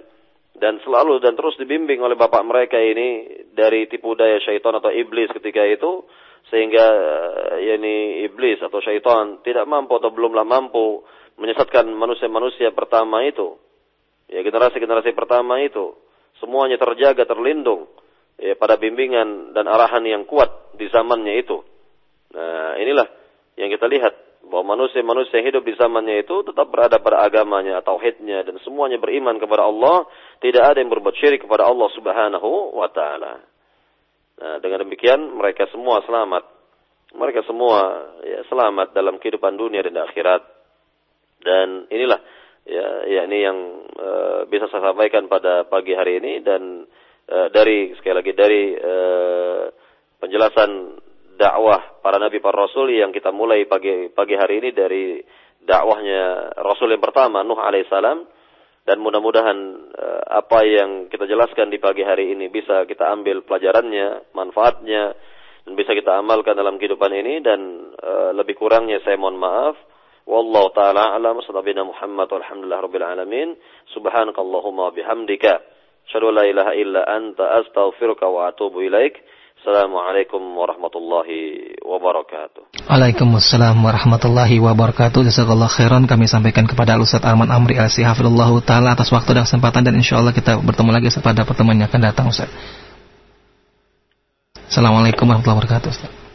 dan selalu dan terus dibimbing oleh bapak mereka ini dari tipu daya syaitan atau iblis ketika itu sehingga eh, yakni iblis atau syaitan tidak mampu atau belumlah mampu menyesatkan manusia-manusia pertama itu ya generasi-generasi pertama itu semuanya terjaga terlindung ya, pada bimbingan dan arahan yang kuat di zamannya itu. Nah, inilah yang kita lihat bahwa manusia-manusia hidup di zamannya itu tetap berada pada agamanya, tauhidnya dan semuanya beriman kepada Allah, tidak ada yang berbuat syirik kepada Allah Subhanahu wa taala. Nah, dengan demikian mereka semua selamat. Mereka semua ya, selamat dalam kehidupan dunia dan akhirat. Dan inilah ya, ya ini yang uh, bisa saya sampaikan pada pagi hari ini dan uh, dari sekali lagi dari uh, penjelasan dakwah para nabi para rasul yang kita mulai pagi pagi hari ini dari dakwahnya rasul yang pertama Nuh alaihissalam. Dan mudah-mudahan uh, apa yang kita jelaskan di pagi hari ini bisa kita ambil pelajarannya, manfaatnya dan bisa kita amalkan dalam kehidupan ini. Dan uh, lebih kurangnya saya mohon maaf. Wallahu taala alam. Sallallahu Muhammad walhamdulillah rabbil alamin. Subhanakallahumma bihamdika. Asyhadu la ilaha illa anta astaghfiruka wa atubu Assalamualaikum warahmatullahi wabarakatuh. Waalaikumsalam warahmatullahi wabarakatuh. Jazakallah khairan kami sampaikan kepada Ustaz Arman Amri Alsi Hafidullah Ta'ala atas waktu dan kesempatan dan insya Allah kita bertemu lagi pada pertemuan yang akan datang Ustaz. Assalamualaikum warahmatullahi wabarakatuh Ustaz.